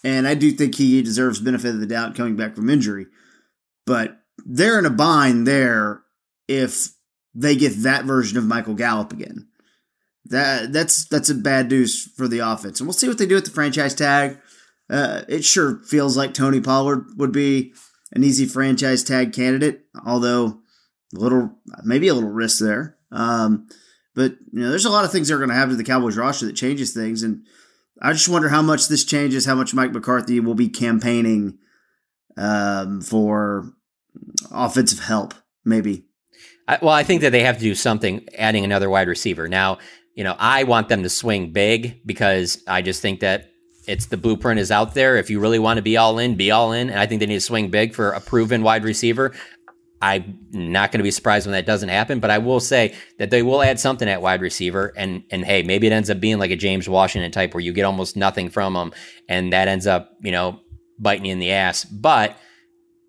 [SPEAKER 5] And I do think he deserves benefit of the doubt coming back from injury, but they're in a bind there if they get that version of Michael Gallup again. That that's that's a bad news for the offense, and we'll see what they do with the franchise tag. Uh, it sure feels like Tony Pollard would be an easy franchise tag candidate, although a little, maybe a little risk there. Um, but you know, there's a lot of things that are going to happen to the Cowboys roster that changes things, and I just wonder how much this changes, how much Mike McCarthy will be campaigning um, for offensive help, maybe.
[SPEAKER 6] I, well, I think that they have to do something, adding another wide receiver. Now, you know, I want them to swing big because I just think that it's the blueprint is out there. If you really want to be all in, be all in. And I think they need to swing big for a proven wide receiver. I'm not going to be surprised when that doesn't happen, but I will say that they will add something at wide receiver. And and hey, maybe it ends up being like a James Washington type where you get almost nothing from them, and that ends up you know biting you in the ass. But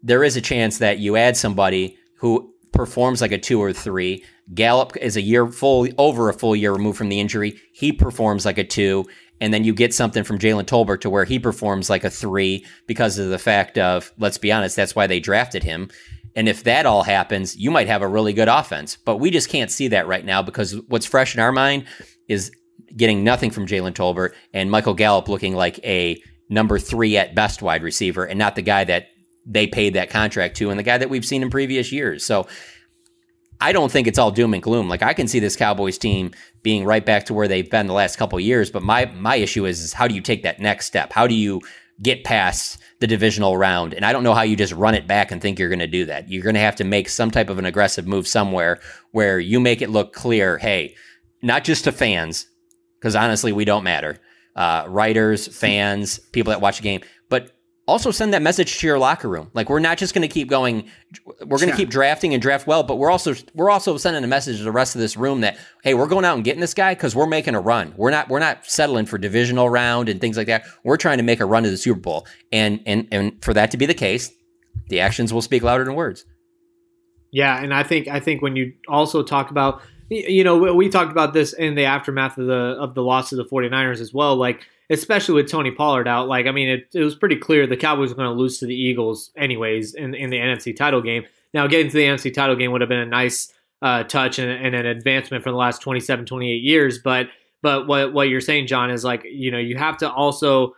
[SPEAKER 6] there is a chance that you add somebody who performs like a two or three. Gallup is a year full over a full year removed from the injury. He performs like a two, and then you get something from Jalen Tolbert to where he performs like a three because of the fact of let's be honest, that's why they drafted him. And if that all happens, you might have a really good offense. But we just can't see that right now because what's fresh in our mind is getting nothing from Jalen Tolbert and Michael Gallup looking like a number three at best wide receiver and not the guy that they paid that contract to and the guy that we've seen in previous years. So I don't think it's all doom and gloom. Like I can see this Cowboys team being right back to where they've been the last couple years, but my my issue is, is how do you take that next step? How do you get past the divisional round? And I don't know how you just run it back and think you're going to do that. You're going to have to make some type of an aggressive move somewhere where you make it look clear, hey, not just to fans, because honestly, we don't matter. Uh, writers, fans, people that watch the game, also send that message to your locker room. Like we're not just going to keep going. We're going to keep drafting and draft well, but we're also we're also sending a message to the rest of this room that hey, we're going out and getting this guy because we're making a run. We're not we're not settling for divisional round and things like that. We're trying to make a run to the Super Bowl, and and and for that to be the case, the actions will speak louder than words.
[SPEAKER 7] Yeah, and I think I think when you also talk about you know we talked about this in the aftermath of the of the loss of the 49ers as well like especially with Tony Pollard out. Like, I mean, it, it was pretty clear the Cowboys were going to lose to the Eagles anyways in, in the NFC title game. Now, getting to the NFC title game would have been a nice uh, touch and, and, an advancement for the last 27, 28 years. But but what what you're saying, John, is like you know you have to also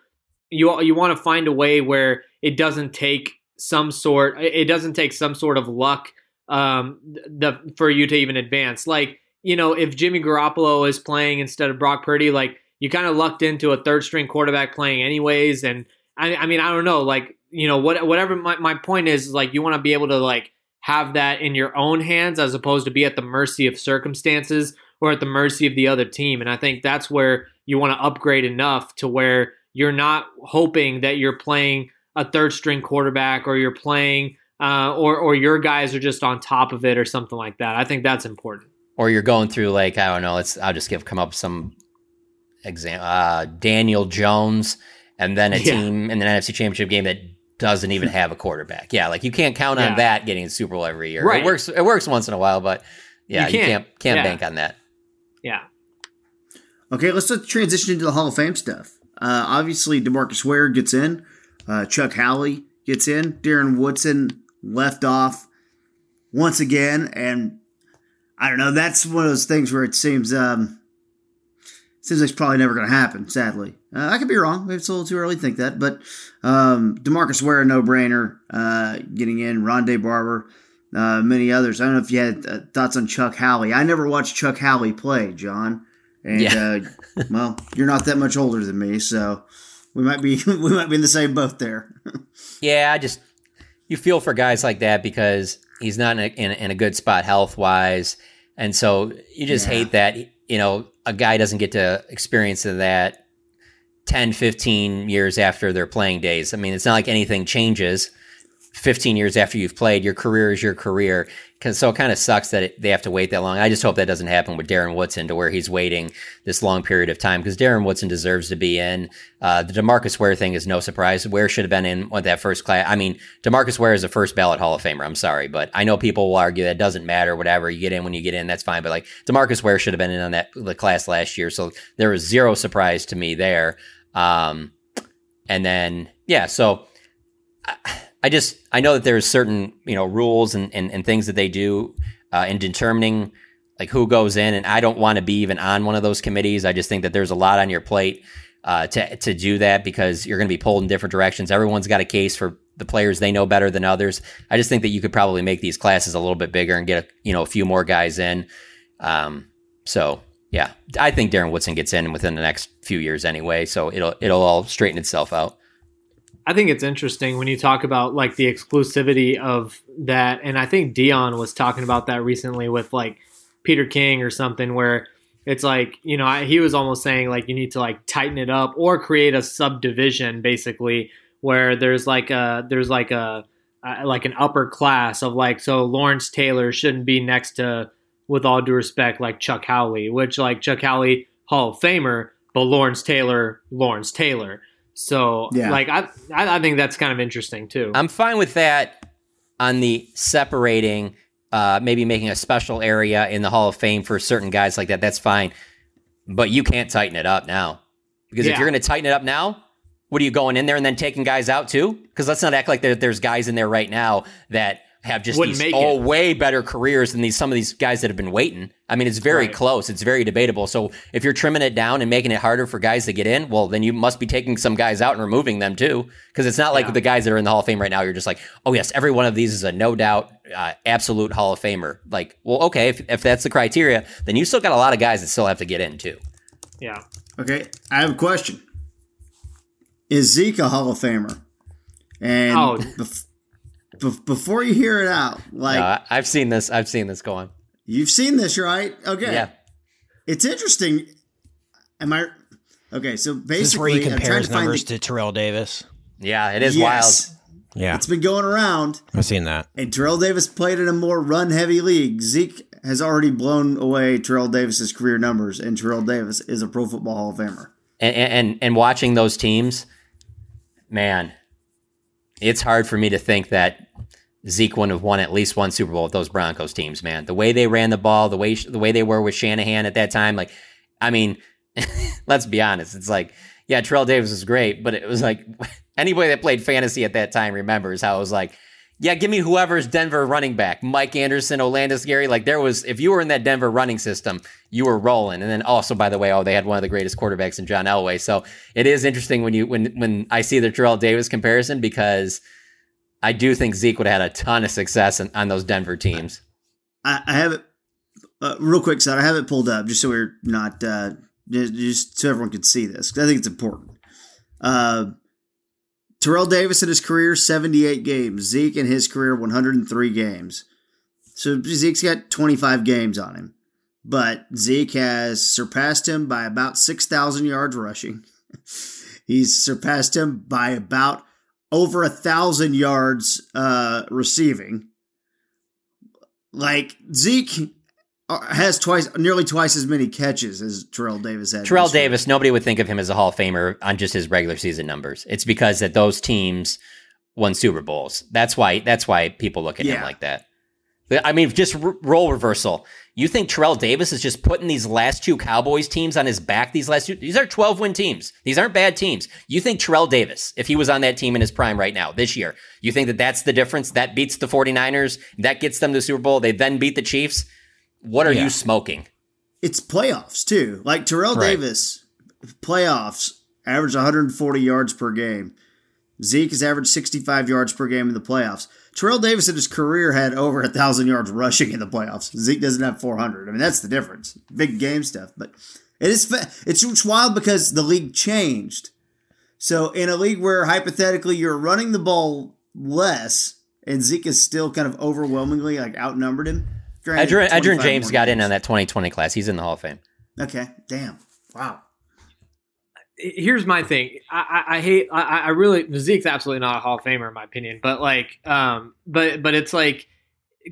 [SPEAKER 7] you you want to find a way where it doesn't take some sort it doesn't take some sort of luck um the for you to even advance. Like you know if Jimmy Garoppolo is playing instead of Brock Purdy, like you kind of lucked into a third string quarterback playing anyways. And I, I mean, I don't know, like, you know, what, whatever my, my point is, like, you want to be able to like have that in your own hands as opposed to be at the mercy of circumstances or at the mercy of the other team. And I think that's where you want to upgrade enough to where you're not hoping that you're playing a third string quarterback or you're playing uh, or or your guys are just on top of it or something like that. I think that's important.
[SPEAKER 6] Or you're going through like I don't know. Let's I'll just give come up some exam, uh, Daniel Jones, and then a yeah. team in the NFC Championship game that doesn't even <laughs> have a quarterback. Yeah, like you can't count on yeah. that getting a Super Bowl every year. Right. It works. It works once in a while, but yeah, you can't you can't, can't yeah. bank on that.
[SPEAKER 7] Yeah.
[SPEAKER 5] Okay, let's transition into the Hall of Fame stuff. Uh, obviously, Demarcus Ware gets in. Uh, Chuck Howley gets in. Darren Woodson left off once again, and I don't know. That's one of those things where it seems um, seems like it's probably never going to happen. Sadly, uh, I could be wrong. Maybe it's a little too early to think that, but um, Demarcus Ware, a no brainer, uh, getting in. Rondé Barber, uh, many others. I don't know if you had uh, thoughts on Chuck Howley. I never watched Chuck Howley play, John. And yeah. Uh, <laughs> well, you're not that much older than me, so we might be <laughs> we might be in the same boat there. <laughs>
[SPEAKER 6] yeah, I just you feel for guys like that because he's not in a, in, in a good spot health wise, and so you just yeah. hate that you know a guy doesn't get to experience that 10, 15 years after their playing days. I mean, it's not like anything changes 15 years after you've played. Your career is your career. So it kind of sucks that it, they have to wait that long. I just hope that doesn't happen with Darren Woodson to where he's waiting this long period of time because Darren Woodson deserves to be in. Uh, the Demarcus Ware thing is no surprise. Ware should have been in with that first class. I mean, Demarcus Ware is a first ballot Hall of Famer. I'm sorry, but I know people will argue that doesn't matter. Whatever you get in when you get in, that's fine. But like Demarcus Ware should have been in on that the class last year, so there was zero surprise to me there. Um, and then yeah, so. I, I just I know that there's certain you know rules and, and, and things that they do uh, in determining like who goes in, and I don't want to be even on one of those committees. I just think that there's a lot on your plate uh, to to do that because you're going to be pulled in different directions. Everyone's got a case for the players they know better than others. I just think that you could probably make these classes a little bit bigger and get a, you know a few more guys in. Um, so yeah, I think Darren Woodson gets in within the next few years anyway. So it'll it'll all straighten itself out.
[SPEAKER 7] I think it's interesting when you talk about like the exclusivity of that, and I think Dion was talking about that recently with like Peter King or something, where it's like you know he was almost saying like you need to like tighten it up or create a subdivision basically where there's like a there's like a like an upper class of like so Lawrence Taylor shouldn't be next to with all due respect like Chuck Howley, which like Chuck Howley Hall of Famer, but Lawrence Taylor Lawrence Taylor. So
[SPEAKER 6] Yeah.
[SPEAKER 7] like I I I think that's kind of interesting too.
[SPEAKER 6] I'm fine with that on the separating, uh, maybe making a special area in the Hall of Fame for certain guys like that. That's fine. But you can't tighten it up now. Because if you're going to tighten it up now, what are you going in there and then taking guys out too? Because let's not act like there, there's guys in there right now that have just
[SPEAKER 7] Wouldn't
[SPEAKER 6] these
[SPEAKER 7] make
[SPEAKER 6] oh
[SPEAKER 7] it.
[SPEAKER 6] way better careers than these some of these guys that have been waiting. I mean, it's very
[SPEAKER 7] Right.
[SPEAKER 6] close. It's very debatable. So if you're trimming it down and making it harder for guys to get in, well, then you must be taking some guys out and removing them too. Because it's not like
[SPEAKER 7] Yeah.
[SPEAKER 6] the guys that are in the Hall of Fame right now. You're just like, oh yes, every one of these is a no doubt uh, absolute Hall of Famer. Like, well, okay, if, if that's the criteria, then you still got a lot of guys that still have to get in too.
[SPEAKER 7] Yeah.
[SPEAKER 5] Okay, I have a question. Is Zeke a Hall of Famer? And
[SPEAKER 7] Oh.
[SPEAKER 5] bef- bef- before you hear it out, like
[SPEAKER 6] No, I- I've seen this. I've seen this go on.
[SPEAKER 5] you've seen this, right? Okay.
[SPEAKER 6] Yeah.
[SPEAKER 5] It's interesting. Am I okay? So basically,
[SPEAKER 4] This where he compares
[SPEAKER 5] to
[SPEAKER 4] numbers
[SPEAKER 5] the-
[SPEAKER 4] to Terrell Davis.
[SPEAKER 6] Yeah, it is
[SPEAKER 5] Yes.
[SPEAKER 6] wild.
[SPEAKER 4] Yeah,
[SPEAKER 5] It's been going around,
[SPEAKER 4] I've seen that.
[SPEAKER 5] and Terrell Davis played in a more run-heavy league. Zeke has already blown away Terrell Davis's career numbers, and Terrell Davis is a Pro Football Hall of Famer.
[SPEAKER 6] and, and and watching those teams, man, it's hard for me to think that Zeke wouldn't have won at least one Super Bowl with those Broncos teams. Man, the way they ran the ball, the way the way they were with Shanahan at that time, like, I mean, <laughs> let's be honest, it's like, yeah, Terrell Davis was great, but it was like <laughs> anybody that played fantasy at that time remembers how it was like. Yeah, give me whoever's Denver running back, Mike Anderson, Olandis Gary. Like there was, if you were in that Denver running system, you were rolling. And then also, by the way, oh, they had one of the greatest quarterbacks in John Elway. So it is interesting when you when when I see the Terrell Davis comparison because I do think Zeke would have had a ton of success on, on those Denver teams.
[SPEAKER 5] I, I have it uh, real quick, so I have it pulled up just so we're not uh, just, just so everyone can see this because I think it's important. Uh, Terrell Davis in his career seventy eight games. Zeke in his career one hundred and three games. So Zeke's got twenty five games on him, but Zeke has surpassed him by about six thousand yards rushing. <laughs> He's surpassed him by about over a thousand yards uh, receiving like Zeke Uh, has twice, nearly twice as many catches as Terrell Davis had.
[SPEAKER 6] Terrell. Davis, nobody would think of him as a Hall of Famer on just his regular season numbers. It's because that those teams won Super Bowls. That's why. That's why people look at him like that. I mean, just r- role reversal. You think Terrell Davis is just putting these last two Cowboys teams on his back? These last two, these are 12 win teams. These aren't bad teams. You think Terrell Davis, if he was on that team in his prime right now, this year, you think that that's the difference? That beats the 49ers, that gets them to the Super Bowl, they then beat the Chiefs? What are
[SPEAKER 5] Yeah.
[SPEAKER 6] you smoking?
[SPEAKER 5] It's playoffs too. Like Terrell
[SPEAKER 6] Right.
[SPEAKER 5] Davis, playoffs averaged 140 yards per game. Zeke has averaged 65 yards per game in the playoffs. Terrell Davis in his career had over a thousand yards rushing in the playoffs. Zeke doesn't have 400. I mean, that's the difference. Big game stuff, but it is fa- it's wild because the league changed. So in a league where hypothetically you're running the ball less, and Zeke is still kind of overwhelmingly like outnumbered him. Granted,
[SPEAKER 6] Edgerrin, Edgerrin
[SPEAKER 5] 25
[SPEAKER 6] James
[SPEAKER 5] more
[SPEAKER 6] got in on that 2020 class. He's in the Hall of Fame.
[SPEAKER 5] Okay, damn, wow.
[SPEAKER 7] here's my thing. I, I, I hate. I, I really Zeke's absolutely not a Hall of Famer in my opinion. But like, um, but but it's like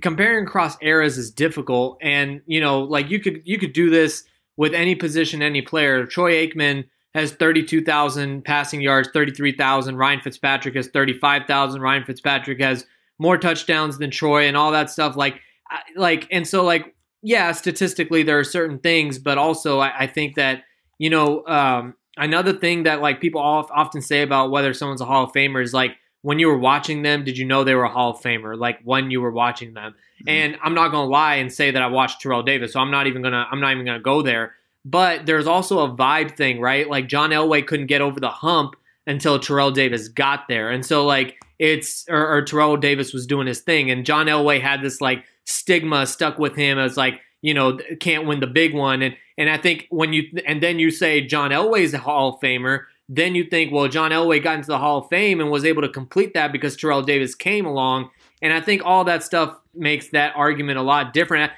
[SPEAKER 7] comparing across eras is difficult, and you know, like you could you could do this with any position, any player. Troy Aikman has thirty two thousand passing yards, thirty three thousand. Ryan Fitzpatrick has thirty five thousand. Ryan Fitzpatrick has more touchdowns than Troy, and all that stuff. Like, I, like, and so like, yeah, statistically there are certain things, but also I, I think that you know. Um, another thing that like people often say about whether someone's a Hall of Famer is like when you were watching them, did you know they were a Hall of Famer? Like when you were watching them. And I'm not gonna lie and say that I watched Terrell Davis, so I'm not even gonna I'm not even gonna go there. but there's also a vibe thing, right? Like John Elway couldn't get over the hump until Terrell Davis got there. And so like it's or, or Terrell Davis was doing his thing and John Elway had this like stigma stuck with him as like, you know, can't win the big one and and I think when you and then you say John Elway's a Hall of Famer, then you think, well, John Elway got into the Hall of Fame and was able to complete that because Terrell Davis came along. And I think all that stuff makes that argument a lot different.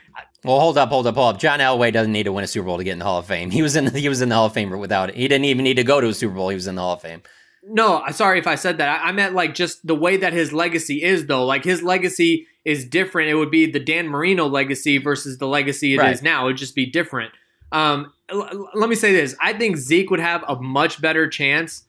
[SPEAKER 6] Well, hold up, hold up, hold up. John Elway doesn't need to win a Super Bowl to get in the Hall of Fame. He was in he was in the Hall of Fame without it. He didn't even need to go to a Super Bowl. He was in the Hall of Fame.
[SPEAKER 7] No, sorry if I said that. I, I meant like just the way that his legacy is, though. Like his legacy is different. It would be the Dan Marino legacy versus the legacy it is
[SPEAKER 6] Right.
[SPEAKER 7] now. It would just be different. Um, l- let me say this: I think Zeke would have a much better chance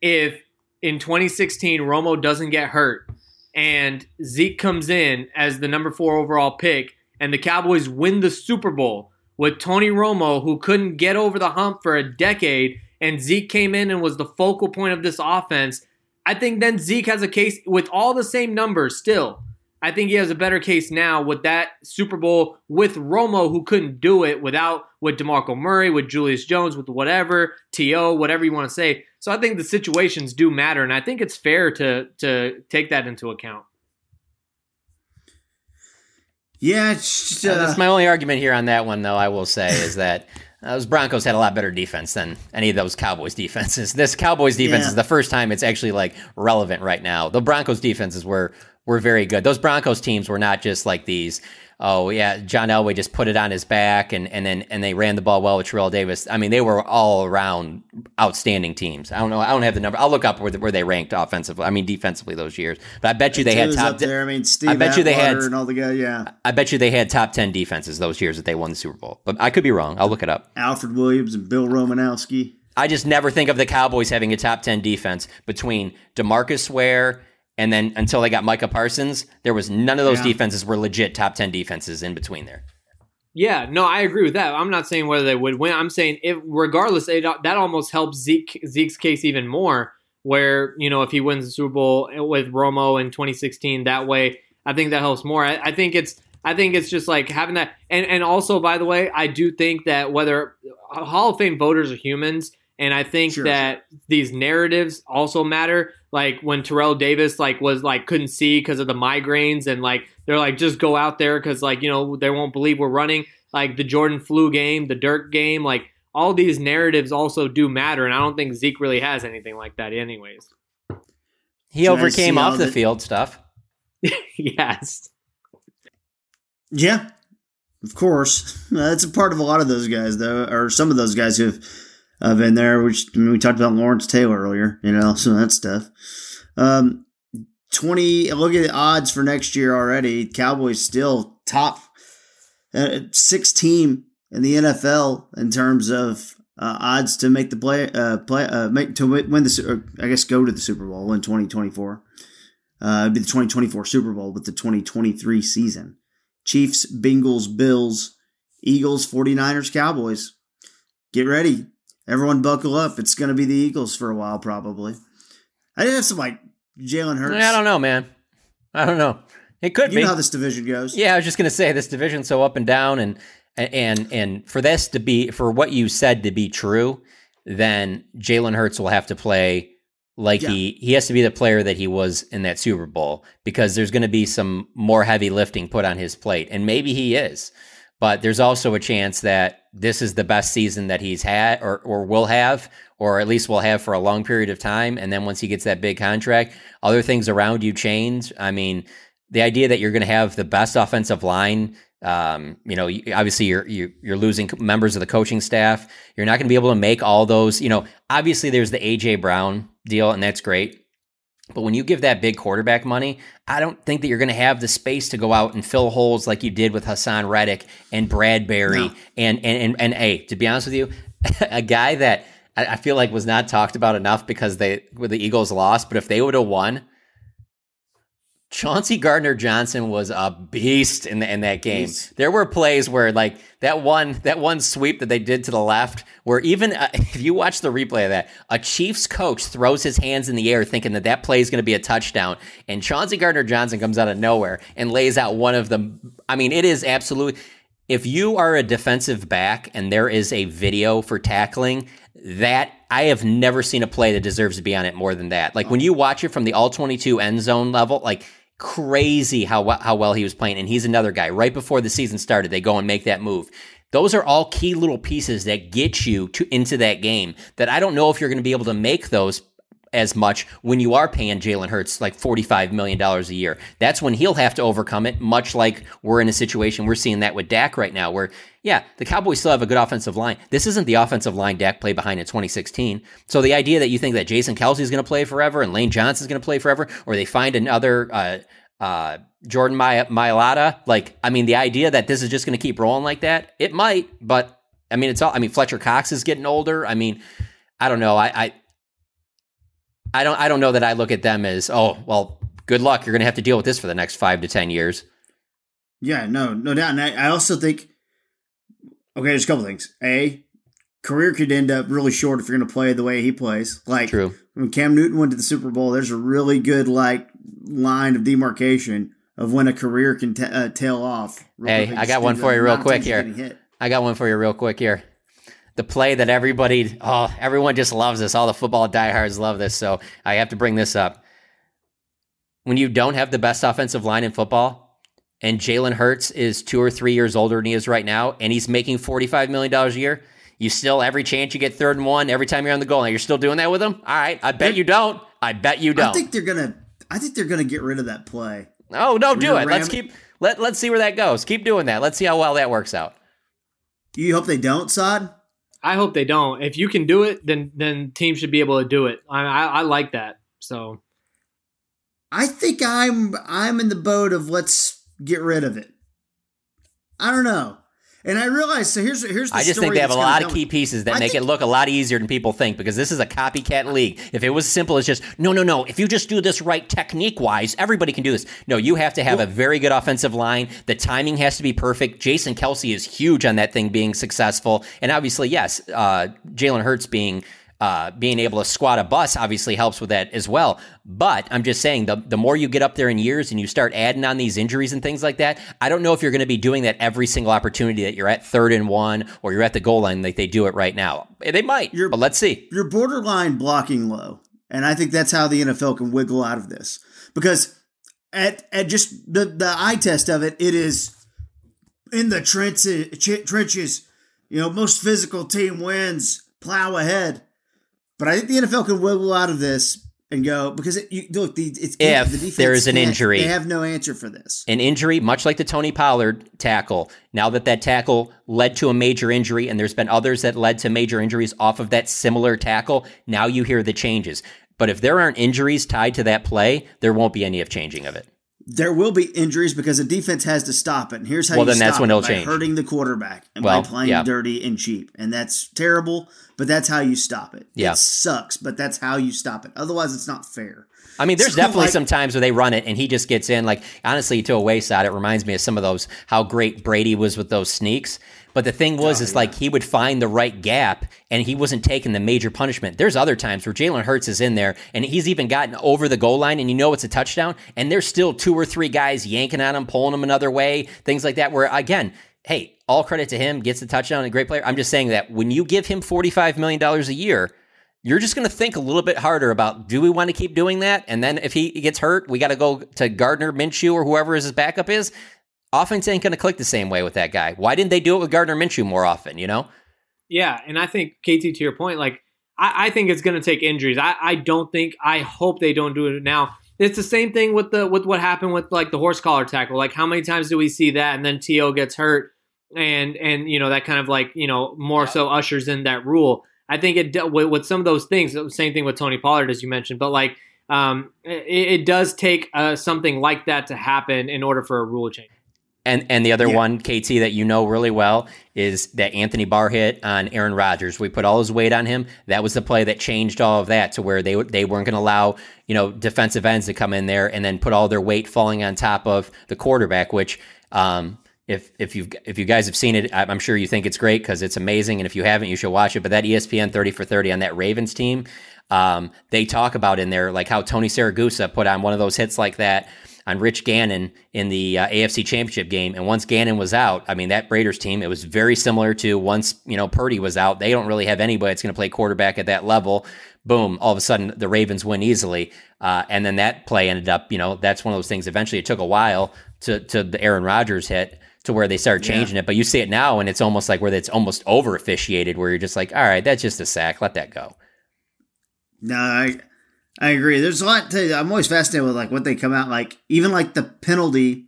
[SPEAKER 7] if in 2016 Romo doesn't get hurt and Zeke comes in as the number four overall pick, and the Cowboys win the Super Bowl with Tony Romo, who couldn't get over the hump for a decade, and Zeke came in and was the focal point of this offense. I think then Zeke has a case with all the same numbers still. I think he has a better case now with that Super Bowl with Romo, who couldn't do it without with DeMarco Murray, with Julius Jones, with whatever T.O., whatever you want to say. So I think the situations do matter, and I think it's fair to to take that into account.
[SPEAKER 5] Yeah, it's just,
[SPEAKER 6] Uh,
[SPEAKER 5] uh,
[SPEAKER 6] that's my only argument here on that one, though. I will say is that uh, those Broncos had a lot better defense than any of those Cowboys <laughs> defenses. This Cowboys defense
[SPEAKER 5] Yeah.
[SPEAKER 6] is the first time it's actually like relevant right now. The Broncos defenses were were very good. Those Broncos teams were not just like these. Oh yeah, John Elway just put it on his back, and and then and they ran the ball well with Terrell Davis. I mean, they were all around outstanding teams. I don't know. I don't have the number. I'll look up where, where they ranked offensively. I mean, defensively those years. But I bet you they had top.
[SPEAKER 5] there. I mean, Steve
[SPEAKER 6] I bet you they had
[SPEAKER 5] and all the guys. Yeah,
[SPEAKER 6] I bet you they had top 10 defenses those years that they won the Super Bowl. But I could be wrong. I'll look it up.
[SPEAKER 5] Alfred Williams and Bill Romanowski.
[SPEAKER 6] I just never think of the Cowboys having a top 10 defense between DeMarcus Ware and then until they got Micah Parsons, there was none of those
[SPEAKER 7] Yeah.
[SPEAKER 6] defenses were legit top 10 defenses in between there.
[SPEAKER 7] Yeah, no, I agree with that. I'm not saying whether they would win. I'm saying if, regardless, it, that almost helps Zeke Zeke's case even more. Where you know if he wins the Super Bowl with Romo in 2016, that way I think that helps more. I, I think it's I think it's just like having that, and and also by the way, I do think that whether Hall of Fame voters are humans, and I think that these narratives also matter. Like when Terrell Davis like was like couldn't see because of the migraines, and like they're like just go out there because like you know they won't believe we're running. Like the Jordan flu game, the Dirk game, like all these narratives also do matter, and I don't think Zeke really has anything like that, anyways.
[SPEAKER 6] He
[SPEAKER 5] Nice
[SPEAKER 6] overcame off the
[SPEAKER 5] the-
[SPEAKER 6] field stuff. <laughs>
[SPEAKER 7] yes.
[SPEAKER 5] Yeah, of course. That's a part of a lot of those guys, though, or some of those guys who've uh, been there. Which I mean, we talked about Lawrence Taylor earlier, you know, <laughs> some of that stuff. Um, twenty. Look at the odds for next year already. Cowboys still top uh, six team in the NFL in terms of uh, odds to make the play, uh, play, uh, make to win the. I guess go to the Super Bowl in twenty twenty four. Uh, it'd be the 2024 Super Bowl with the 2023 season. Chiefs, Bengals, Bills, Eagles, 49ers, Cowboys. Get ready. Everyone buckle up. It's going to be the Eagles for a while, probably. I didn't have some like Jalen Hurts.
[SPEAKER 6] I don't know, man. I don't know. It could
[SPEAKER 5] You
[SPEAKER 6] be.
[SPEAKER 5] know how this division goes.
[SPEAKER 6] Yeah, I was just gonna say this division's so up and down, and and and for this to be for what you said to be true, then Jalen Hurts will have to play like he he has to be the player that he was in that Super Bowl because there's going to be some more heavy lifting put on his plate, and maybe he is, but there's also a chance that this is the best season that he's had or or will have. Or at least will have for a long period of time. And then once he gets that big contract, other things around you change. I mean, the idea that you're going to have the best offensive line um, you know, obviously you're, you're you're losing members of the coaching staff. You're not going to be able to make all those. You know, obviously there's the AJ Brown deal, and that's great. But when you give that big quarterback money, I don't think that you're going to have the space to go out and fill holes like you did with Haason Reddick and Bradberry.
[SPEAKER 5] No.
[SPEAKER 6] And, and and and hey, to be honest with you, <laughs> a guy that I, feel like was not talked about enough because they the Eagles lost. But if they would have won, Chauncey Gardner Johnson was a beast in the, in that game. There were plays where like that one that one sweep that they did to the left, where even uh, <laughs> if you watch the replay of that, a Chiefs coach throws his hands in the air thinking that that play is going to be a touchdown, and Chauncey Gardner Johnson comes out of nowhere and lays out one of the. I mean, it is absolutely. if you are a defensive back and there is a video for tackling, that I have never seen a play that deserves to be on it more than that. Like when you watch it from the all 22 end zone level, like crazy how how well he was playing and he's another guy. Right before the season started, they go and make that move. Those are all key little pieces that get you to into that game that I don't know if you're going to be able to make those as much when you are paying Jalen Hurts like $45 million a year. That's when he'll have to overcome it, much like we're in a situation, we're seeing that with Dak right now, where, yeah, the Cowboys still have a good offensive line. This isn't the offensive line Dak played behind in 2016. So the idea that you think that Jason Kelce is going to play forever and Lane Johnson is going to play forever, or they find another, uh, uh, Jordan My- Mailata, like, I mean, the idea that this is just going to keep rolling like that, it might, but I mean, it's all, I mean, Fletcher Cox is getting older. I mean, I don't know. I, I I don't I don't know that I look at them as oh well good luck you're going to have to deal with this for the next five to ten years.
[SPEAKER 5] Yeah, no, no doubt. And I, I also think okay, there's a couple things. A career could end up really short if you're going to play the way he plays. Like
[SPEAKER 6] True.
[SPEAKER 5] when Cam Newton went to the Super Bowl, there's a really good like line of demarcation of when a career can t- uh, tail off.
[SPEAKER 6] Hey, I got one for you real quick here. I got one for you real quick here the play that everybody, oh, everyone just loves this. All the football diehards love this. So I have to bring this up. When you don't have the best offensive line in football, and Jalen Hurts is two or three years older than he is right now, and he's making $45 million a year, you still, every chance you get third and one, every time you're on the goal line, you're still doing that with him? All right. I bet you don't. I bet you don't.
[SPEAKER 5] I think they're going to, I think they're going to get rid of that play.
[SPEAKER 6] Oh, no, do it. Let's keep, let, let's see where that goes. Keep doing that. Let's see how well that works out.
[SPEAKER 5] You hope they don't, Saad?
[SPEAKER 7] I hope they don't. If you can do it, then then teams should be able to do it. I, I, I like that. So,
[SPEAKER 5] I think I'm I'm in the boat of let's get rid of it. I don't know. And I realize so. Here's here's.
[SPEAKER 6] I just think they have a lot of key pieces that I make think, it look a lot easier than people think because this is a copycat league. If it was simple as just no, no, no. If you just do this right technique wise, everybody can do this. No, you have to have well, a very good offensive line. The timing has to be perfect. Jason Kelce is huge on that thing being successful, and obviously, yes, uh, Jalen Hurts being uh, being able to squat a bus obviously helps with that as well. But I'm just saying, the, the more you get up there in years and you start adding on these injuries and things like that, I don't know if you're going to be doing that every single opportunity that you're at third and one or you're at the goal line like they do it right now. They might, you're, but let's see.
[SPEAKER 5] You're borderline blocking low. And I think that's how the NFL can wiggle out of this. Because at, at just the, the eye test of it, it is in the trenches, trenches, you know, most physical team wins, plow ahead but I think the NFL can wiggle out of this and go because it, you, look, the, it's
[SPEAKER 6] if
[SPEAKER 5] the
[SPEAKER 6] there is an injury,
[SPEAKER 5] they have no answer for this.
[SPEAKER 6] An injury, much like the Tony Pollard tackle. Now that that tackle led to a major injury, and there's been others that led to major injuries off of that similar tackle. Now you hear the changes. But if there aren't injuries tied to that play, there won't be any of changing of it.
[SPEAKER 5] There will be injuries because the defense has to stop it. And here's how
[SPEAKER 6] well,
[SPEAKER 5] you
[SPEAKER 6] then
[SPEAKER 5] stop
[SPEAKER 6] that's when
[SPEAKER 5] it
[SPEAKER 6] it'll
[SPEAKER 5] by
[SPEAKER 6] change.
[SPEAKER 5] hurting the quarterback and
[SPEAKER 6] well,
[SPEAKER 5] by playing
[SPEAKER 6] yeah.
[SPEAKER 5] dirty and cheap. And that's terrible, but that's how you stop it.
[SPEAKER 6] Yeah.
[SPEAKER 5] It sucks, but that's how you stop it. Otherwise, it's not fair.
[SPEAKER 6] I mean, there's
[SPEAKER 5] So,
[SPEAKER 6] definitely
[SPEAKER 5] like-
[SPEAKER 6] some times where they run it and he just gets in. Like honestly, to a wayside, it reminds me of some of those how great Brady was with those sneaks. But the thing was,
[SPEAKER 5] Oh,
[SPEAKER 6] is like he would find the right gap and he wasn't taking the major punishment. There's other times where Jalen Hurts is in there and he's even gotten over the goal line and you know it's a touchdown and there's still two or three guys yanking on him, pulling him another way, things like that. Where again, hey, all credit to him, gets the touchdown, a great player. I'm just saying that when you give him $45 million a year, you're just going to think a little bit harder about do we want to keep doing that? And then if he gets hurt, we got to go to Gardner Minshew or whoever his backup is. Offense ain't going to click the same way with that guy. Why didn't they do it with Gardner Minshew more often? You know?
[SPEAKER 7] Yeah, and I think KT to your point, like I, I think it's going to take injuries. I, I don't think. I hope they don't do it now. It's the same thing with the with what happened with like the horse collar tackle. Like how many times do we see that, and then T.O. gets hurt, and and you know that kind of like you know more so ushers in that rule. I think it with, with some of those things. Same thing with Tony Pollard as you mentioned, but like um, it, it does take uh, something like that to happen in order for a rule change.
[SPEAKER 6] And and the other one, KT, that you know really well is that Anthony Barr hit on Aaron Rodgers. We put all his weight on him. That was the play that changed all of that to where they they weren't going to allow you know defensive ends to come in there and then put all their weight falling on top of the quarterback. Which um, if if you if you guys have seen it, I'm sure you think it's great because it's amazing. And if you haven't, you should watch it. But that ESPN 30 for 30 on that Ravens team, um, they talk about in there like how Tony Siragusa put on one of those hits like that on Rich Gannon in the uh, AFC Championship game. And once Gannon was out, I mean, that Raiders team, it was very similar to once, you know, Purdy was out. They don't really have anybody that's going to play quarterback at that level. Boom, all of a sudden the Ravens win easily. Uh, and then that play ended up, you know, that's one of those things. Eventually it took a while to, to the Aaron Rodgers hit to where they started changing yeah. it. But you see it now, and it's almost like where it's almost over officiated, where you're just like, all right, that's just a sack. Let that go.
[SPEAKER 5] No, I I agree. There's a lot to. I'm always fascinated with like what they come out like. Even like the penalty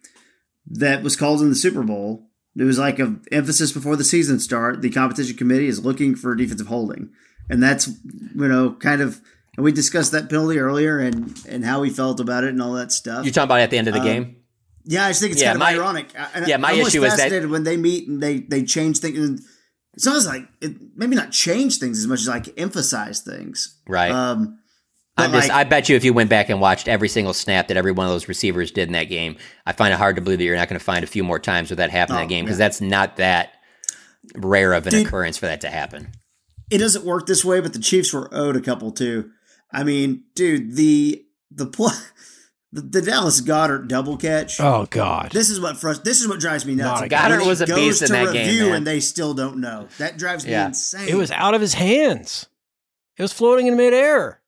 [SPEAKER 5] that was called in the Super Bowl. It was like an emphasis before the season start. The competition committee is looking for defensive holding, and that's you know kind of. And we discussed that penalty earlier and and how we felt about it and all that stuff.
[SPEAKER 6] You're talking about at the end of the um, game.
[SPEAKER 5] Yeah, I just think it's yeah, kind of
[SPEAKER 6] my,
[SPEAKER 5] ironic.
[SPEAKER 6] And yeah, my I'm issue is that
[SPEAKER 5] when they meet and they they change things. It sounds like it, maybe not change things as much as like emphasize things.
[SPEAKER 6] Right.
[SPEAKER 5] Um,
[SPEAKER 6] I'm just, like, I bet you if you went back and watched every single snap that every one of those receivers did in that game, I find it hard to believe that you're not going to find a few more times where that happened oh, in that oh, game because yeah. that's not that rare of an Dude, occurrence for that to happen.
[SPEAKER 5] It doesn't work this way, but the Chiefs were owed a couple too. I mean, dude, the the play. The, the, Dallas Goedert double catch.
[SPEAKER 4] Oh God!
[SPEAKER 5] This is what frust- This is what drives me nuts.
[SPEAKER 6] No, Goedert was a beast in that game, man.
[SPEAKER 5] and they still don't know. That drives me insane.
[SPEAKER 4] It was out of his hands. It was floating in midair.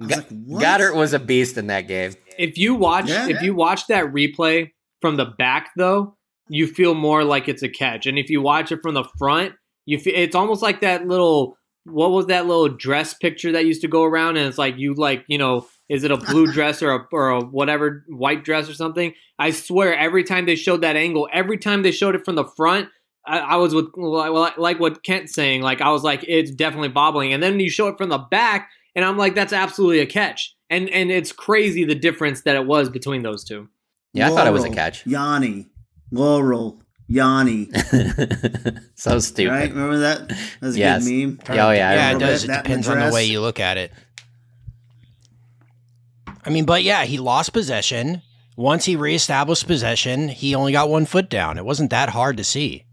[SPEAKER 6] G- like, Goedert was a beast in that game.
[SPEAKER 7] If you watch, yeah, if yeah. you watch that replay from the back, though, you feel more like it's a catch, and if you watch it from the front, you feel it's almost like that little. What was that little dress picture that used to go around? And it's like you like you know, is it a blue <laughs> dress or a or a whatever white dress or something? I swear, every time they showed that angle, every time they showed it from the front, I, I, was with like what Kent's saying. Like I was like, it's definitely bobbling. And then you show it from the back, and I'm like, that's absolutely a catch. And and it's crazy the difference that it was between those two.
[SPEAKER 6] Yeah, Laurel, I thought it was a catch.
[SPEAKER 5] Yanni, Laurel, Yanni. <laughs>
[SPEAKER 6] so stupid.
[SPEAKER 5] Right? Remember that? That's a yes. good meme.
[SPEAKER 6] Oh yeah,
[SPEAKER 4] yeah, it does. It depends on the way you look at it. I mean, but yeah, he lost possession. Once he reestablished possession, he only got one foot down. It wasn't that hard to see.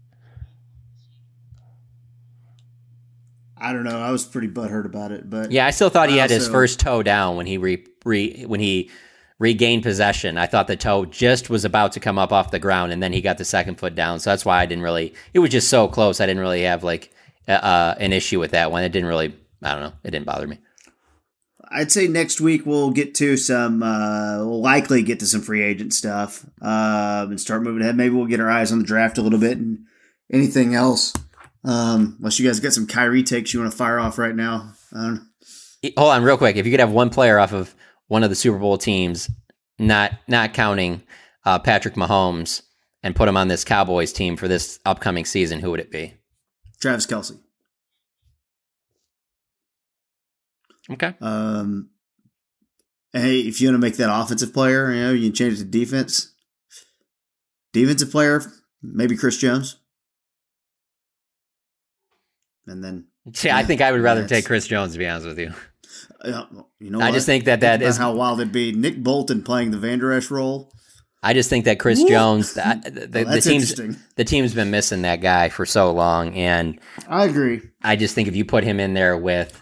[SPEAKER 5] I don't know. I was pretty butthurt about it, but
[SPEAKER 6] yeah, I still thought he had his first toe down when he re, re when he regained possession. I thought the toe just was about to come up off the ground, and then he got the second foot down. So that's why I didn't really. It was just so close. I didn't really have like uh, an issue with that one. It didn't really. I don't know. It didn't bother me.
[SPEAKER 5] I'd say next week we'll get to some. Uh, we'll likely get to some free agent stuff um, and start moving ahead. Maybe we'll get our eyes on the draft a little bit and anything else. Um, unless you guys got some Kyrie takes you want to fire off right now. Um,
[SPEAKER 6] Hold on, real quick. If you could have one player off of one of the Super Bowl teams, not not counting uh, Patrick Mahomes, and put him on this Cowboys team for this upcoming season, who would it be?
[SPEAKER 5] Travis Kelce.
[SPEAKER 6] Okay.
[SPEAKER 5] Um, hey, if you want to make that offensive player, you know, you can change it to defense. Defensive player, maybe Chris Jones and then
[SPEAKER 6] yeah, I think I would rather take Chris Jones to be honest with you.
[SPEAKER 5] Uh, you know,
[SPEAKER 6] I
[SPEAKER 5] what?
[SPEAKER 6] just think that that
[SPEAKER 5] think
[SPEAKER 6] is
[SPEAKER 5] how wild it'd be. Nick Bolton playing the Vander Esch role.
[SPEAKER 6] I just think that Chris! Jones, the, <laughs> the,
[SPEAKER 5] the
[SPEAKER 6] team's the team's been missing that guy for so long, and
[SPEAKER 5] I agree.
[SPEAKER 6] I just think if you put him in there with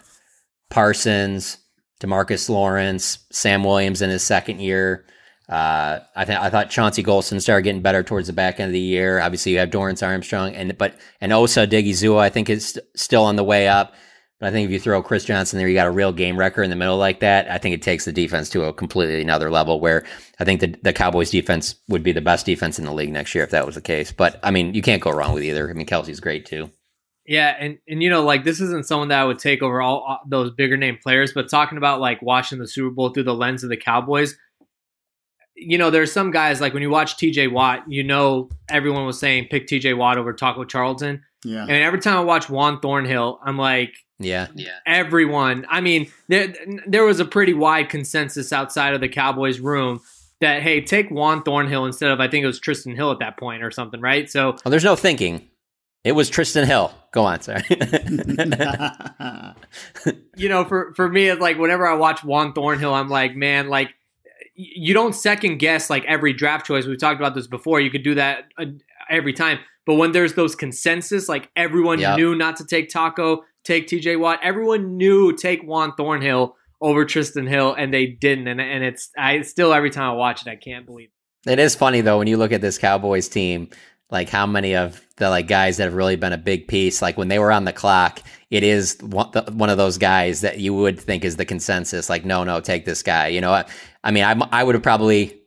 [SPEAKER 6] Parsons, Demarcus Lawrence, Sam Williams in his second year, uh, I think I thought Chauncey Golston started getting better towards the back end of the year. Obviously, you have Dorrance Armstrong, and but and Osa Odighizuwa, I think is st- still on the way up. But I think if you throw Chris Johnson there, you got a real game wrecker in the middle like that. I think it takes the defense to a completely another level. Where I think the the Cowboys defense would be the best defense in the league next year if that was the case. But I mean, you can't go wrong with either. I mean, Kelce's great too.
[SPEAKER 7] Yeah, and and you know, like this isn't someone that I would take over all those bigger name players, but talking about like watching the Super Bowl through the lens of the Cowboys you know, there's some guys like when you watch TJ Watt, you know, everyone was saying pick TJ Watt over Taco Charlton.
[SPEAKER 5] Yeah.
[SPEAKER 7] And every time I watch Juan Thornhill, I'm like,
[SPEAKER 6] yeah,
[SPEAKER 7] yeah. Everyone. I mean, there there was a pretty wide consensus outside of the Cowboys room that hey, take Juan Thornhill instead of I think it was Trysten Hill at that point or something, right? So
[SPEAKER 6] well, there's no thinking. It was Trysten Hill. Go on, sorry. <laughs> <laughs>
[SPEAKER 7] you know, for for me, it's like whenever I watch Juan Thornhill, I'm like, man, like you don't second guess like every draft choice. We've talked about this before. You could do that uh, every time. But when there's those consensus, like everyone yep. knew not to take Taco, take TJ Watt, everyone knew take Juan Thornhill over Trysten Hill, and they didn't. And and it's I still every time I watch it, I can't believe.
[SPEAKER 6] It, it is funny though when you look at this Cowboys team, like how many of the like guys that have really been a big piece. Like when they were on the clock, it is one, the, one of those guys that you would think is the consensus. Like, no, no, take this guy. You know, I, I mean, I, I would have probably,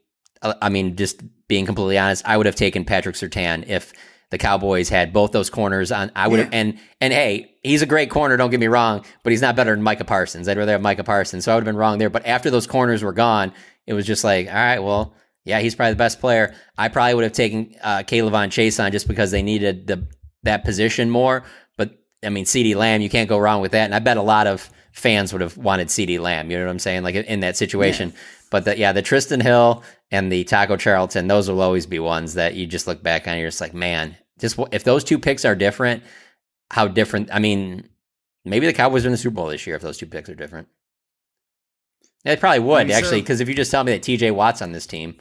[SPEAKER 6] uh, I mean, just being completely honest, I would have taken Patrick Surtain if the Cowboys had both those corners on. I would have, yeah. and and hey, he's a great corner. Don't get me wrong, but he's not better than Micah Parsons. I'd rather have Micah Parsons. So I would have been wrong there. But after those corners were gone, it was just like, all right, well, yeah, he's probably the best player. I probably would have taken uh, Chase on just because they needed the that position more. But I mean, CeeDee Lamb, you can't go wrong with that. And I bet a lot of fans would have wanted CeeDee Lamb. You know what I'm saying? Like in that situation. Yeah. But the, yeah, the Trysten Hill and the Taco Charlton, those will always be ones that you just look back on and you're just like, man, just if those two picks are different, how different? I mean, maybe the Cowboys are in the Super Bowl this year if those two picks are different. It probably would actually, because so. if you just tell me that T.J. Watt's on this team,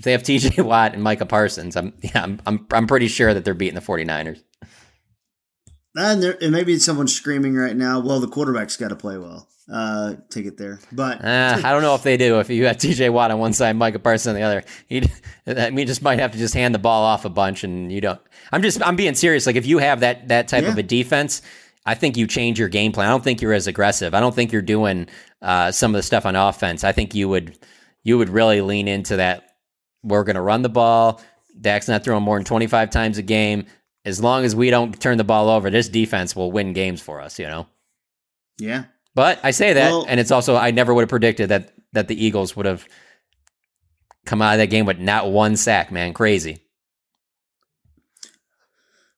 [SPEAKER 6] if they have T.J. <laughs> Watt and Micah Parsons, I'm yeah, I'm I'm, I'm pretty sure that they're beating the 49ers.
[SPEAKER 5] And, there, and maybe someone's screaming right now. Well, the quarterback's got to play well. Uh, take it there, but
[SPEAKER 6] uh, I don't know if they do. If you have T.J. Watt on one side, Micah Parsons on the other, he, <laughs> I mean, just might have to just hand the ball off a bunch, and you don't. I'm just, I'm being serious. Like if you have that that type yeah. of a defense, I think you change your game plan. I don't think you're as aggressive. I don't think you're doing uh, some of the stuff on offense. I think you would, you would really lean into that. We're going to run the ball. Dak's not throwing more than 25 times a game. As long as we don't turn the ball over, this defense will win games for us. You know.
[SPEAKER 5] Yeah,
[SPEAKER 6] but I say that, well, and it's also I never would have predicted that that the Eagles would have come out of that game with not one sack. Man, crazy.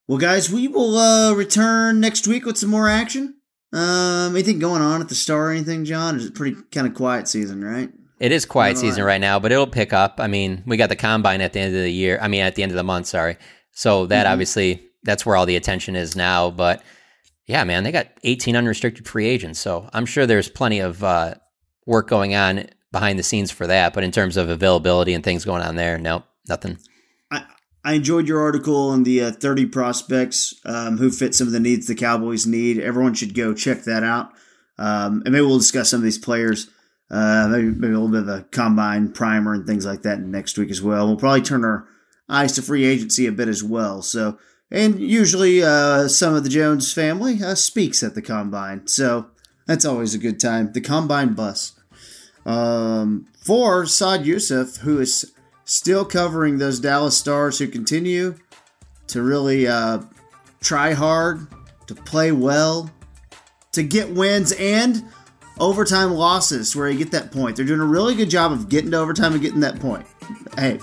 [SPEAKER 5] Well, guys, we will uh, return next week with some more action. Um, anything going on at the Star or anything, John? It's a pretty kind of quiet season, right?
[SPEAKER 6] It is quiet season right now, but it'll pick up. I mean, we got the combine at the end of the year. I mean, at the end of the month. Sorry. So that mm-hmm. obviously that's where all the attention is now. But yeah, man, they got 18 unrestricted free agents. So I'm sure there's plenty of uh, work going on behind the scenes for that. But in terms of availability and things going on there, nope, nothing.
[SPEAKER 5] I, I enjoyed your article on the uh, 30 prospects um, who fit some of the needs the Cowboys need. Everyone should go check that out. Um, and maybe we'll discuss some of these players, uh, maybe, maybe a little bit of a combine primer and things like that next week as well. We'll probably turn our eyes to free agency a bit as well. So, and usually, uh, some of the Jones family uh, speaks at the combine, so that's always a good time. The combine bus. Um, for Saad Yousuf, who is still covering those Dallas Stars who continue to really uh, try hard, to play well, to get wins and overtime losses where you get that point. They're doing a really good job of getting to overtime and getting that point. Hey,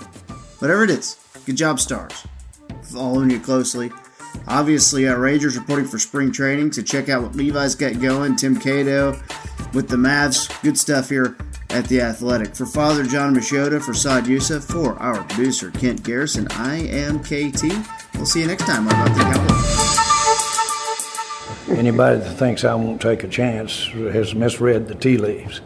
[SPEAKER 5] whatever it is, good job, Stars following you closely. Obviously, uh, Rangers reporting for spring training, so check out what Levi's got going. Tim Cato with the Mavs. Good stuff here at The Athletic. For Father John Machota, for Saad Yousuf, for our producer Kent Garrison, I am KT. We'll see you next time on About the Cowboys.
[SPEAKER 12] Anybody that thinks I won't take a chance has misread the tea leaves.